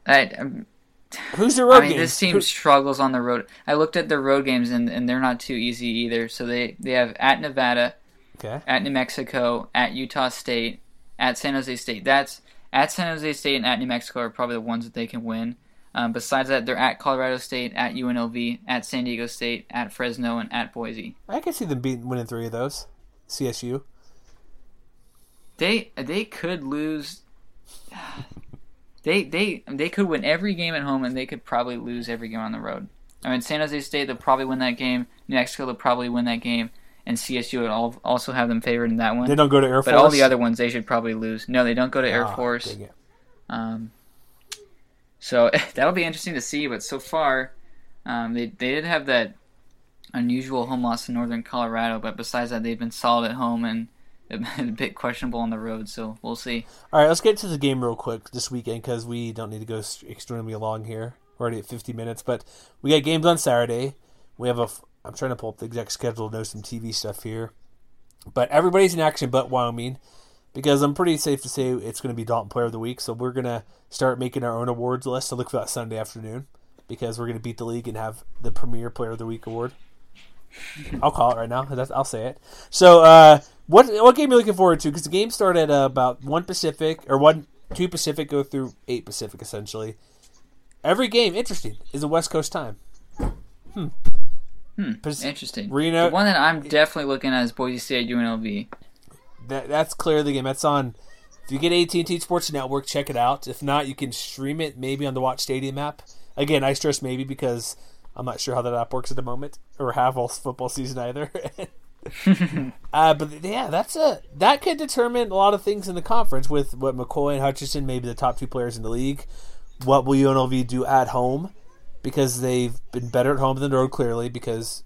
Speaker 2: I, um,
Speaker 1: Who's the road? I
Speaker 2: mean, this team Who... struggles on the road. I looked at their road games and, and they're not too easy either. So they they have at Nevada,
Speaker 1: okay,
Speaker 2: at New Mexico, at Utah State, at San Jose State. That's at San Jose State and at New Mexico are probably the ones that they can win. Um, besides that, they're at Colorado State, at UNLV, at San Diego State, at Fresno, and at Boise.
Speaker 1: I can see them beating winning three of those. CSU.
Speaker 2: They they could lose. they they they could win every game at home, and they could probably lose every game on the road. I mean, San Jose State they'll probably win that game. New Mexico they'll probably win that game, and CSU would all, also have them favored in that one.
Speaker 1: They don't go to Air
Speaker 2: Force,
Speaker 1: but
Speaker 2: all the other ones they should probably lose. No, they don't go to Air ah, Force. Um, so that'll be interesting to see. But so far, um, they they did have that unusual home loss in Northern Colorado, but besides that, they've been solid at home and a bit questionable on the road. So we'll see.
Speaker 1: All right, let's get to the game real quick this weekend because we don't need to go extremely long here. We're already at 50 minutes, but we got games on Saturday. We have a. I'm trying to pull up the exact schedule, know some TV stuff here, but everybody's in action but Wyoming because I'm pretty safe to say it's going to be Dalton Player of the Week. So we're going to start making our own awards list to look for that Sunday afternoon because we're going to beat the league and have the premier Player of the Week award. I'll call it right now. I'll say it. So, uh, what what game are you looking forward to? Because the game started at uh, about one Pacific or one two Pacific, go through eight Pacific essentially. Every game, interesting, is a West Coast time. Hmm.
Speaker 2: Hmm,
Speaker 1: Pres-
Speaker 2: interesting.
Speaker 1: Reno-
Speaker 2: the one that I'm definitely looking at is Boise State UNLV.
Speaker 1: That that's clearly the game. That's on. If you get AT and T Sports Network, check it out. If not, you can stream it maybe on the Watch Stadium app. Again, I stress maybe because I'm not sure how that app works at the moment, or have all football season either. uh, but yeah, that's a that could determine a lot of things in the conference with what McCoy and Hutchinson, maybe the top two players in the league. What will UNLV do at home? Because they've been better at home than the road, clearly. Because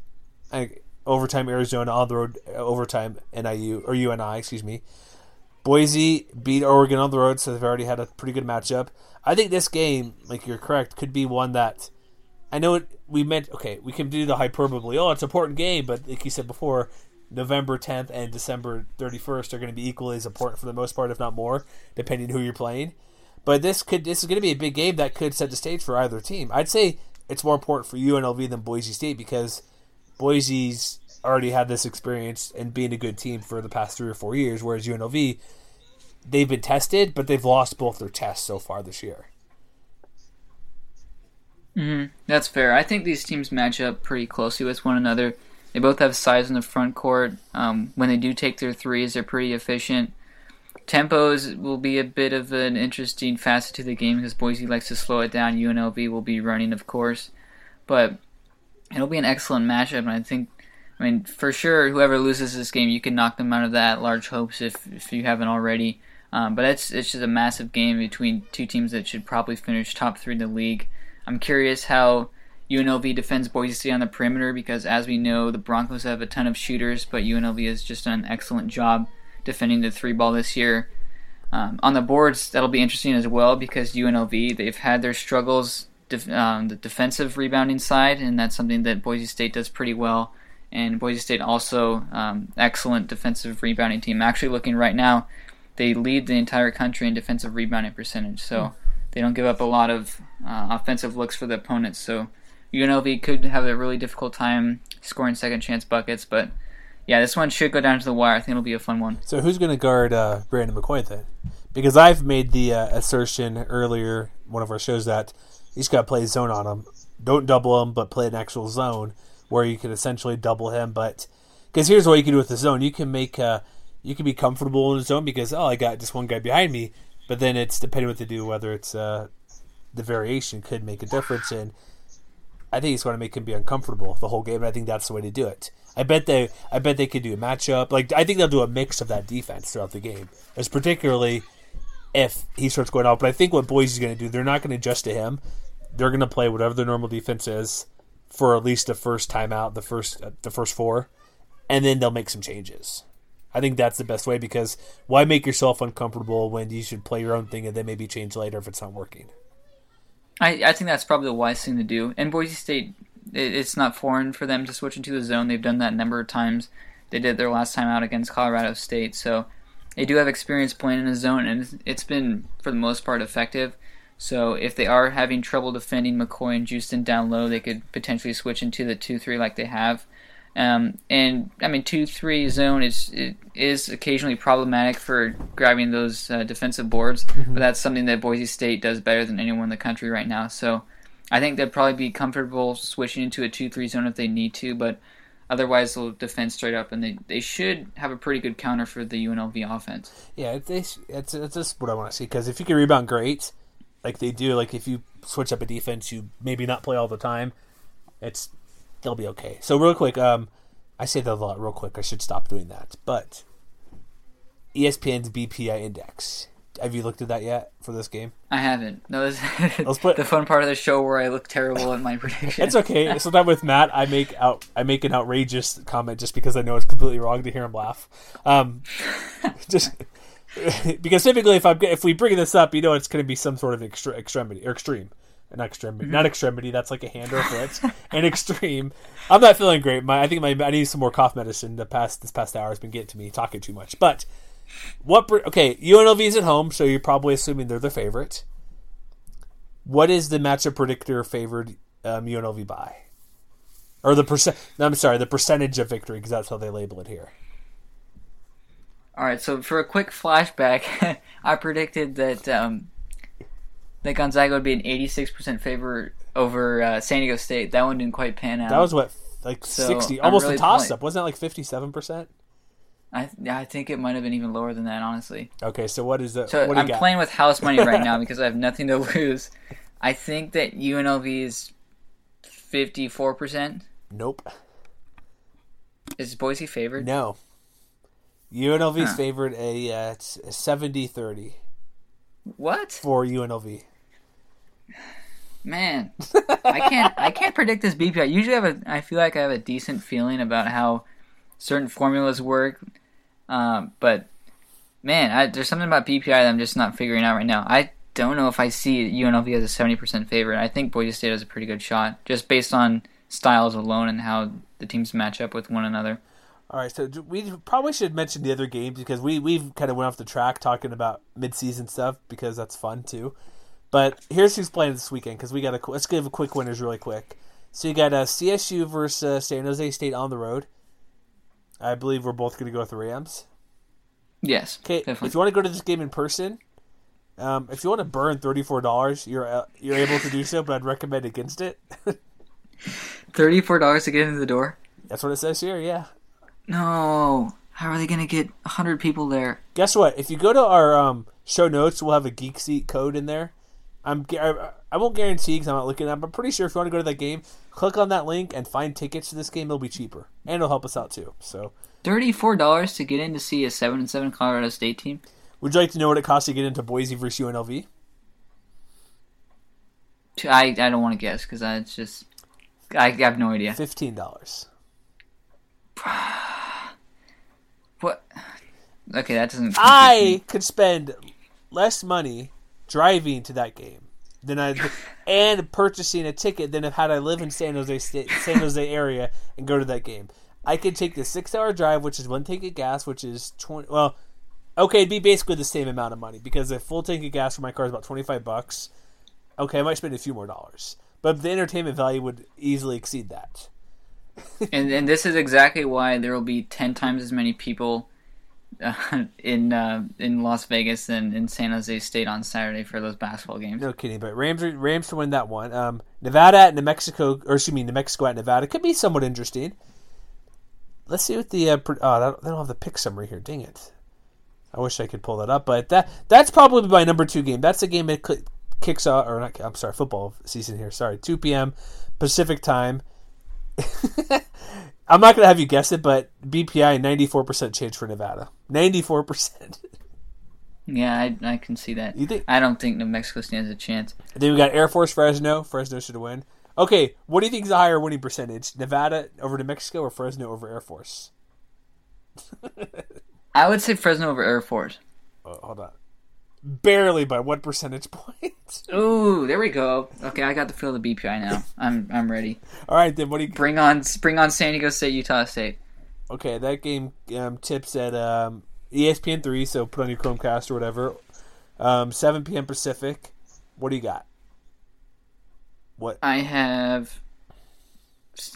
Speaker 1: I, overtime Arizona on the road, overtime NIU or UNI, excuse me. Boise beat Oregon on the road, so they've already had a pretty good matchup. I think this game, like you're correct, could be one that I know it. We meant okay. We can do the hyperbole. Oh, it's an important game, but like you said before, November 10th and December 31st are going to be equally as important for the most part, if not more, depending who you're playing. But this could this is going to be a big game that could set the stage for either team. I'd say it's more important for UNLV than Boise State because Boise's already had this experience and being a good team for the past three or four years, whereas UNLV they've been tested, but they've lost both their tests so far this year.
Speaker 2: Mm-hmm. That's fair. I think these teams match up pretty closely with one another. They both have size in the front court. Um, when they do take their threes, they're pretty efficient. Tempos will be a bit of an interesting facet to the game because Boise likes to slow it down. UNLV will be running, of course, but it'll be an excellent matchup. And I think, I mean, for sure, whoever loses this game, you can knock them out of that large hopes if if you haven't already. Um, but it's it's just a massive game between two teams that should probably finish top three in the league. I'm curious how UNLV defends Boise State on the perimeter because, as we know, the Broncos have a ton of shooters, but UNLV has just done an excellent job defending the three ball this year. Um, on the boards, that'll be interesting as well because UNLV they've had their struggles def- um, the defensive rebounding side, and that's something that Boise State does pretty well. And Boise State also um, excellent defensive rebounding team. Actually, looking right now, they lead the entire country in defensive rebounding percentage. So. Mm they don't give up a lot of uh, offensive looks for the opponents. So UNLV could have a really difficult time scoring second chance buckets, but yeah, this one should go down to the wire. I think it'll be a fun one.
Speaker 1: So who's going to guard uh, Brandon McCoy then? Because I've made the uh, assertion earlier, one of our shows, that he's got to play zone on him. Don't double him, but play an actual zone where you can essentially double him. But because here's what you can do with the zone: you can make uh, you can be comfortable in the zone because oh, I got just one guy behind me. But then it's depending what they do, whether it's uh, the variation could make a difference. And I think it's going to make him be uncomfortable the whole game. And I think that's the way to do it. I bet they, I bet they could do a matchup. Like I think they'll do a mix of that defense throughout the game, as particularly if he starts going out. But I think what Boise's going to do, they're not going to adjust to him. They're going to play whatever their normal defense is for at least the first timeout, the first uh, the first four, and then they'll make some changes. I think that's the best way because why make yourself uncomfortable when you should play your own thing and then maybe change later if it's not working?
Speaker 2: I, I think that's probably the wise thing to do. And Boise State, it, it's not foreign for them to switch into the zone. They've done that a number of times. They did their last time out against Colorado State, so they do have experience playing in a zone, and it's been for the most part effective. So if they are having trouble defending McCoy and Houston down low, they could potentially switch into the two three like they have. Um, and I mean, two three zone is it is occasionally problematic for grabbing those uh, defensive boards, mm-hmm. but that's something that Boise State does better than anyone in the country right now. So I think they'd probably be comfortable switching into a two three zone if they need to, but otherwise they'll defend straight up, and they, they should have a pretty good counter for the UNLV offense.
Speaker 1: Yeah, it's it's, it's just what I want to see because if you can rebound great, like they do, like if you switch up a defense, you maybe not play all the time. It's they'll be okay. So real quick, um, I say that a lot. Real quick, I should stop doing that. But ESPN's BPI index. Have you looked at that yet for this game?
Speaker 2: I haven't. No, this put, the fun part of the show where I look terrible at my prediction.
Speaker 1: It's okay. Sometimes with Matt, I make out I make an outrageous comment just because I know it's completely wrong to hear him laugh. Um, just because typically, if I'm if we bring this up, you know, it's going to be some sort of extra, extremity or extreme an extremity, mm-hmm. not extremity. That's like a hand or a foot. an extreme. I'm not feeling great. My, I think my, I need some more cough medicine. The past this past hour has been getting to me, talking too much. But what? Okay, UNLV is at home, so you're probably assuming they're the favorite. What is the matchup predictor favored um, UNLV by? Or the percent? No, I'm sorry, the percentage of victory because that's how they label it here.
Speaker 2: All right, so for a quick flashback, I predicted that um, that Gonzaga would be an 86% favor over uh, San Diego State. That one didn't quite pan out.
Speaker 1: That was what like
Speaker 2: So,
Speaker 1: sixty,
Speaker 2: I'm
Speaker 1: almost
Speaker 2: really
Speaker 1: a toss up. Wasn't that like fifty-seven percent?
Speaker 2: I I think it might have been even lower than that, honestly.
Speaker 1: Okay, so what is the?
Speaker 2: So
Speaker 1: what do you
Speaker 2: I'm
Speaker 1: got?
Speaker 2: playing with house money right now because I have nothing to lose. I think that UNLV is 54%.
Speaker 1: Nope.
Speaker 2: Is Boise favored?
Speaker 1: No. UNLV's
Speaker 2: Huh.
Speaker 1: favored a uh, 70-30
Speaker 2: What?
Speaker 1: for UNLV.
Speaker 2: Man, I can't I can't predict this BPI. I usually have a I feel like I have a decent feeling about how certain formulas work. Um, but man, I, there's something about BPI that I'm just not figuring out right now. I don't know if I see UNLV as a 70% favorite. I think Boise State has a pretty good shot just based on styles alone and how the teams match up with one another.
Speaker 1: All right, so we probably should mention the other games because we we've kind of went off the track talking about mid-season stuff because that's fun too. But here's who's playing this weekend because we got to let's give a quick winners really quick. So you got uh, CSU versus uh, San Jose State on the road. I believe we're both going to go with the Rams.
Speaker 2: Yes,
Speaker 1: Okay, if you want to go to this game in person, um, if you want to burn thirty four dollars, you're uh, you're able to do so, but I'd recommend against it.
Speaker 2: Thirty-four dollars to get into the door.
Speaker 1: That's what it says here. Yeah.
Speaker 2: No, how are they gonna get hundred people there?
Speaker 1: Guess what? If you go to our um, show notes, we'll have a Geek Seat code in there. I'm I, I won't guarantee because I'm not looking but I'm pretty sure if you want to go to that game, click on that link and find tickets to this game. It'll be cheaper and it'll help us out too. So,
Speaker 2: Thirty-four dollars to get in to see a seven and seven Colorado State team.
Speaker 1: would you like to know what it costs to get into Boise versus UNLV?
Speaker 2: I I don't want to guess because it's just I have no idea.
Speaker 1: Fifteen dollars.
Speaker 2: What? Okay, that doesn't.
Speaker 1: I could spend less money driving to that game than I and purchasing a ticket than if had I live in San Jose San Jose area and go to that game. I could take the six hour drive, which is one tank of gas, which is twenty. Well, okay, it'd be basically the same amount of money because a full tank of gas for my car is about twenty five bucks. Okay, I might spend a few more dollars, but the entertainment value would easily exceed that.
Speaker 2: and and this is exactly why there will be ten times as many people uh, in uh, in Las Vegas and in San Jose State on Saturday for those basketball games.
Speaker 1: No kidding, but Rams Rams to win that one. Um, Nevada at New Mexico, or excuse me, New Mexico at Nevada could be somewhat interesting. Let's see what the uh, pr- oh, they don't- have the pick summary here. Dang it! I wish I could pull that up, but that that's probably my number two game. That's a game that cl- kicks off, or not, I'm sorry, football season here. Sorry, two p.m. Pacific time. I'm not gonna have you guess it, but BPI 94 percent chance for Nevada. 94 percent.
Speaker 2: Yeah, I, I can see that.
Speaker 1: You think-
Speaker 2: I don't think New Mexico stands a chance.
Speaker 1: Then we got Air Force Fresno. Fresno should win. Okay, what do you think is a higher winning percentage? Nevada over New Mexico or Fresno over Air Force?
Speaker 2: I would say Fresno over Air Force.
Speaker 1: Oh, hold on. Barely by what percentage point?
Speaker 2: Ooh, there we go. Okay, I got to feel of the BPI now. I'm I'm ready.
Speaker 1: All right, then what do you?
Speaker 2: Bring on bring on San Diego State, Utah State.
Speaker 1: Okay, that game um, tips at um, ESPN three, so put on your Chromecast or whatever. Um, 7 p.m. Pacific. What do you got? What?
Speaker 2: I have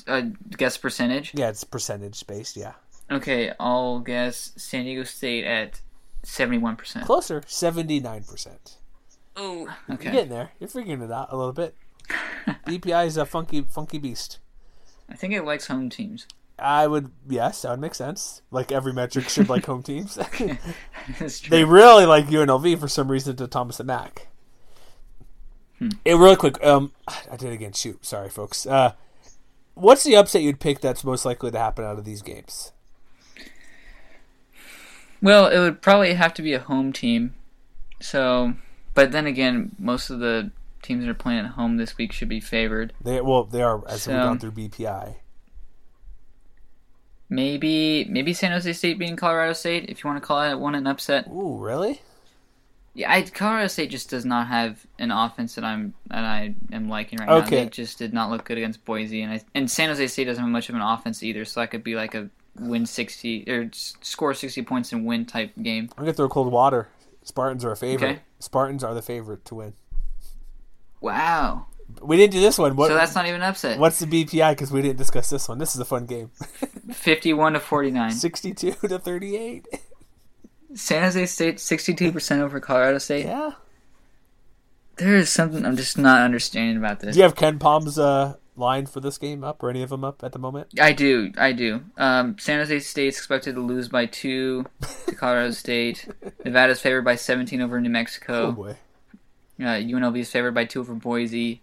Speaker 2: a guess percentage.
Speaker 1: Yeah, it's percentage based. Yeah,
Speaker 2: Okay, I'll guess San Diego State at seventy-one percent.
Speaker 1: closer. 79 percent.
Speaker 2: Ooh,
Speaker 1: You're
Speaker 2: okay.
Speaker 1: getting there. You're figuring it out a little bit. BPI is a funky, funky beast.
Speaker 2: I think it likes home teams.
Speaker 1: I would, yes, that would make sense. Like every metric should like home teams.
Speaker 2: That's true.
Speaker 1: they really like UNLV for some reason to Thomas and Mack. It real quick. Um, I did it again. Shoot, sorry, folks. Uh, what's the upset you'd pick that's most likely to happen out of these games?
Speaker 2: Well, it would probably have to be a home team. So, but then again, most of the teams that are playing at home this week should be favored.
Speaker 1: They well, they are as we've
Speaker 2: So-
Speaker 1: gone through BPI.
Speaker 2: Maybe maybe San Jose State beating Colorado State if you want to call it one an upset.
Speaker 1: Ooh, really?
Speaker 2: Yeah, I, Colorado State just does not have an offense that I'm that I am liking right now.
Speaker 1: Okay.
Speaker 2: They just did not look good against Boise, and I, and San Jose State doesn't have much of an offense either. So that could be like a win sixty or score sixty points and win type game.
Speaker 1: I'm gonna throw cold water. Spartans are a favorite.
Speaker 2: Okay.
Speaker 1: Spartans are the favorite to win.
Speaker 2: Wow.
Speaker 1: We didn't do this one. What,
Speaker 2: So that's not even upset.
Speaker 1: what's the BPI? Because we didn't discuss this one. This is a fun game.
Speaker 2: Fifty-one to forty-nine.
Speaker 1: 62 to 38.
Speaker 2: San Jose State sixty-two percent over Colorado State.
Speaker 1: Yeah.
Speaker 2: There is something I'm just not understanding about this.
Speaker 1: Do you have KenPom's uh, line for this game up or any of them up at the moment?
Speaker 2: I do, I do. Um, San Jose State's expected to lose by two to Colorado State. Nevada's favored by 17 over New
Speaker 1: Oh
Speaker 2: Mexico.
Speaker 1: boy.
Speaker 2: Uh, UNLV is favored by two over Boise.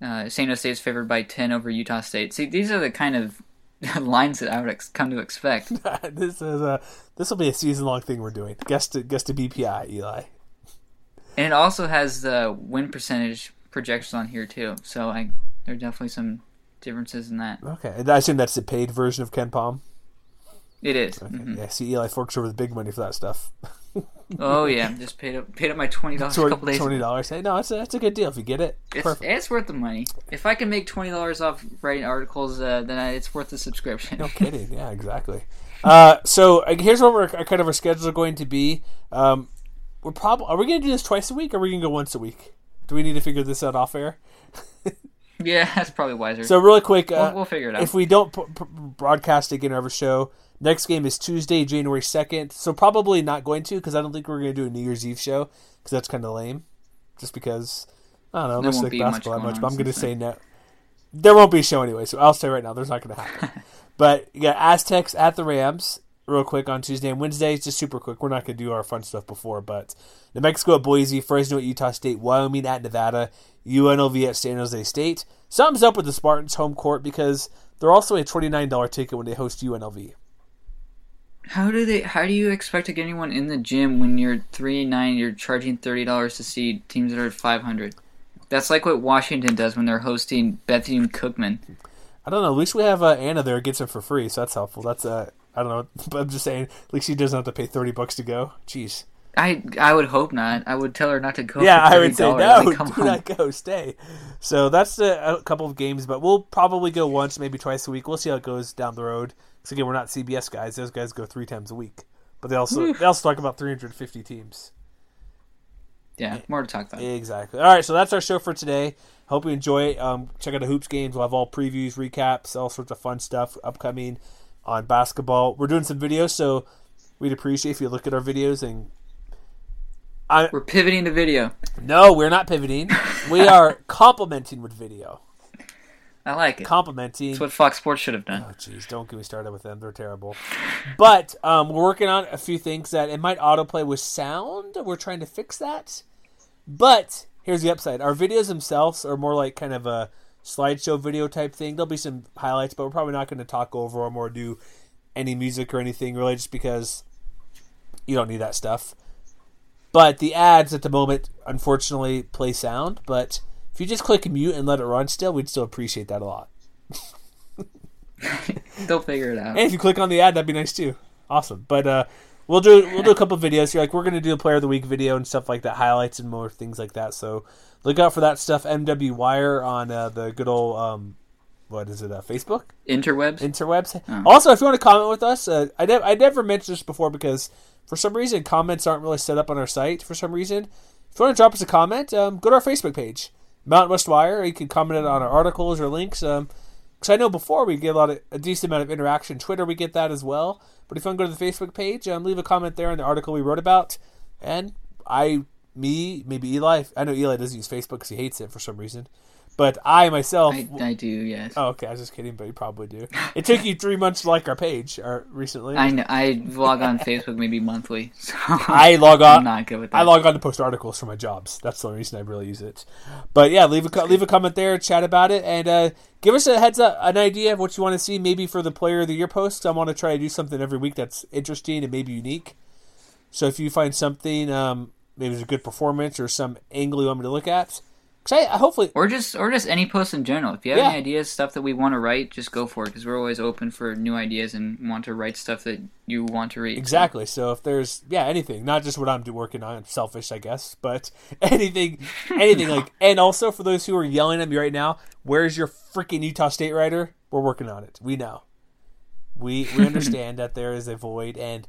Speaker 2: Uh, San Jose is favored by 10 over Utah State. See, these are the kind of lines that I would ex- come to expect.
Speaker 1: this is a this will be a season long thing we're doing. Guess to guess to BPI, Eli.
Speaker 2: And it also has the win percentage projections on here too. So I, there are definitely some differences in that.
Speaker 1: Okay, and I assume that's the paid version of KenPom.
Speaker 2: It is.
Speaker 1: Okay.
Speaker 2: Mhm.
Speaker 1: Yeah, see, Eli forks over the big money for that stuff.
Speaker 2: Oh yeah, just paid up paid up my twenty dollars a couple days.
Speaker 1: Twenty dollars. Hey, no, it's a, it's a good deal if you get it.
Speaker 2: It's,
Speaker 1: Perfect.
Speaker 2: it's worth the money. If I can make twenty dollars off writing articles, uh, then I, it's worth the subscription.
Speaker 1: No kidding. Yeah, exactly. Uh, so uh, here's what we're kind of our schedule are going to be. Um, we're probably are we going to do this twice a week or are we going to go once a week? Do we need to figure this out off air?
Speaker 2: Yeah, that's probably wiser.
Speaker 1: So really quick, uh,
Speaker 2: we'll, we'll figure it out.
Speaker 1: if we don't p- p- broadcast again our show, next game is Tuesday, January second. So probably not going to because I don't think we're going to do a New Year's Eve show because that's kind of lame. Just because I don't know,
Speaker 2: There
Speaker 1: I
Speaker 2: won't
Speaker 1: like
Speaker 2: be much
Speaker 1: basketball that much, but I'm going to say no. There won't be a show anyway, so I'll say right now there's not going to happen. but you got Aztecs at the Rams real quick on Tuesday and Wednesday. It's just super quick. We're not going to do our fun stuff before, but New Mexico at Boise, Fresno at Utah State, Wyoming at Nevada, UNLV at San Jose State. Something's up with the Spartans home court because they're also a $29 ticket when they host UNLV.
Speaker 2: how do they? How do you expect to get anyone in the gym when you're three nine? You're charging thirty dollars to see teams that are at five hundred. That's like what Washington does when they're hosting Bethune Cookman.
Speaker 1: I don't know. At least we have uh, Anna there gets it for free, so that's helpful. That's uh, I don't know, but I'm just saying. At least she doesn't have to pay thirty bucks to go. Jeez.
Speaker 2: I I would hope not. I would tell her not to go.
Speaker 1: yeah, I would say no.
Speaker 2: Like, come
Speaker 1: do
Speaker 2: on.
Speaker 1: not go. Stay. So that's a, a couple of games, but we'll probably go once, maybe twice a week. We'll see how it goes down the road. Because again, we're not CBS guys. Those guys go three times a week, but they also they also talk about 350 teams.
Speaker 2: Yeah, more to talk about.
Speaker 1: Exactly. All right, so that's our show for today. Hope you enjoy it. Um, check out the hoops games. We'll have all previews, recaps, all sorts of fun stuff upcoming on basketball. We're doing some videos, so we'd appreciate if you look at our videos and. I
Speaker 2: We're pivoting to video.
Speaker 1: no, we're not pivoting. We are complementing with video.
Speaker 2: I like it.
Speaker 1: Complimenting.
Speaker 2: That's what Fox Sports should have done.
Speaker 1: Oh, jeez, don't get me started with them. They're terrible. But um, we're working on a few things that it might autoplay with sound. We're trying to fix that. But here's the upside: our videos themselves are more like kind of a slideshow video type thing. There'll be some highlights, but we're probably not going to talk over them or do any music or anything really, just because you don't need that stuff. But the ads at the moment, unfortunately, play sound. But if you just click mute and let it run, still, we'd still appreciate that a lot.
Speaker 2: They'll figure it out.
Speaker 1: And if you click on the ad, that'd be nice too. Awesome. But uh, we'll do we'll do a couple videos here. Like we're gonna do a player of the week video and stuff like that, highlights and more things like that. So look out for that stuff. MW Wire on uh, the good old um, what is it? Uh, Facebook
Speaker 2: Interwebs.
Speaker 1: interwebs.
Speaker 2: Oh.
Speaker 1: Also, if you want to comment with us, uh, I I never mentioned this before because for some reason comments aren't really set up on our site. For some reason, if you want to drop us a comment, um, go to our Facebook page, Mountain West Wire. You can comment it on our articles or links. Um, because I know before we get a lot of a decent amount of interaction. Twitter we get that as well. But if you want to go to the Facebook page, um, leave a comment there on the article we wrote about. And I, me, maybe Eli. I know Eli doesn't use Facebook because he hates it for some reason. But I myself,
Speaker 2: I, I do, yes.
Speaker 1: oh okay, I was just kidding, but you probably do. It took you three months to like our page, or recently.
Speaker 2: I know. I vlog on Facebook maybe monthly. So
Speaker 1: I log on.
Speaker 2: I'm not good with that.
Speaker 1: I log on to post articles for my jobs. That's the only reason I really use it. But yeah, leave a leave a comment there, chat about it, and uh, give us a heads up, an idea of what you want to see. Maybe for the player of the year post, I want to try to do something every week that's interesting and maybe unique. So if you find something, um, maybe it's a good performance or some angle you want me to look at, because I, I hopefully
Speaker 2: or just or just any post in general. If you have
Speaker 1: Yeah.
Speaker 2: any ideas, stuff that we want to write, just go for it because we're always open for new ideas and want to write stuff that you want to read.
Speaker 1: Exactly. So if there's yeah anything, not just what I'm working on, selfish, I guess, but anything, anything like, and also for those who are yelling at me right now, where's your freaking Utah State writer? We're working on it. We know. We we understand that there is a void, and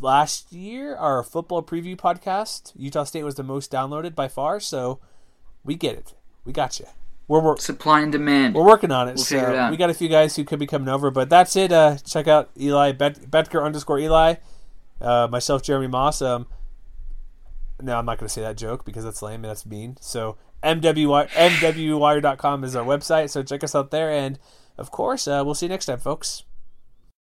Speaker 1: last year our football preview podcast, Utah State was the most downloaded by far. So we get it. We got you. We're, we're
Speaker 2: Supply and demand.
Speaker 1: we're working on it.
Speaker 2: We'll
Speaker 1: so
Speaker 2: it out.
Speaker 1: we got a few guys who could be coming over, but that's it. Uh, check out Eli Bet- Betker underscore Eli, uh, myself Jeremy Moss. Um, no, I'm not going to say that joke because that's lame and that's mean. So MWY, MWWire.com is our website. So check us out there. And of course, uh, we'll see you next time, folks.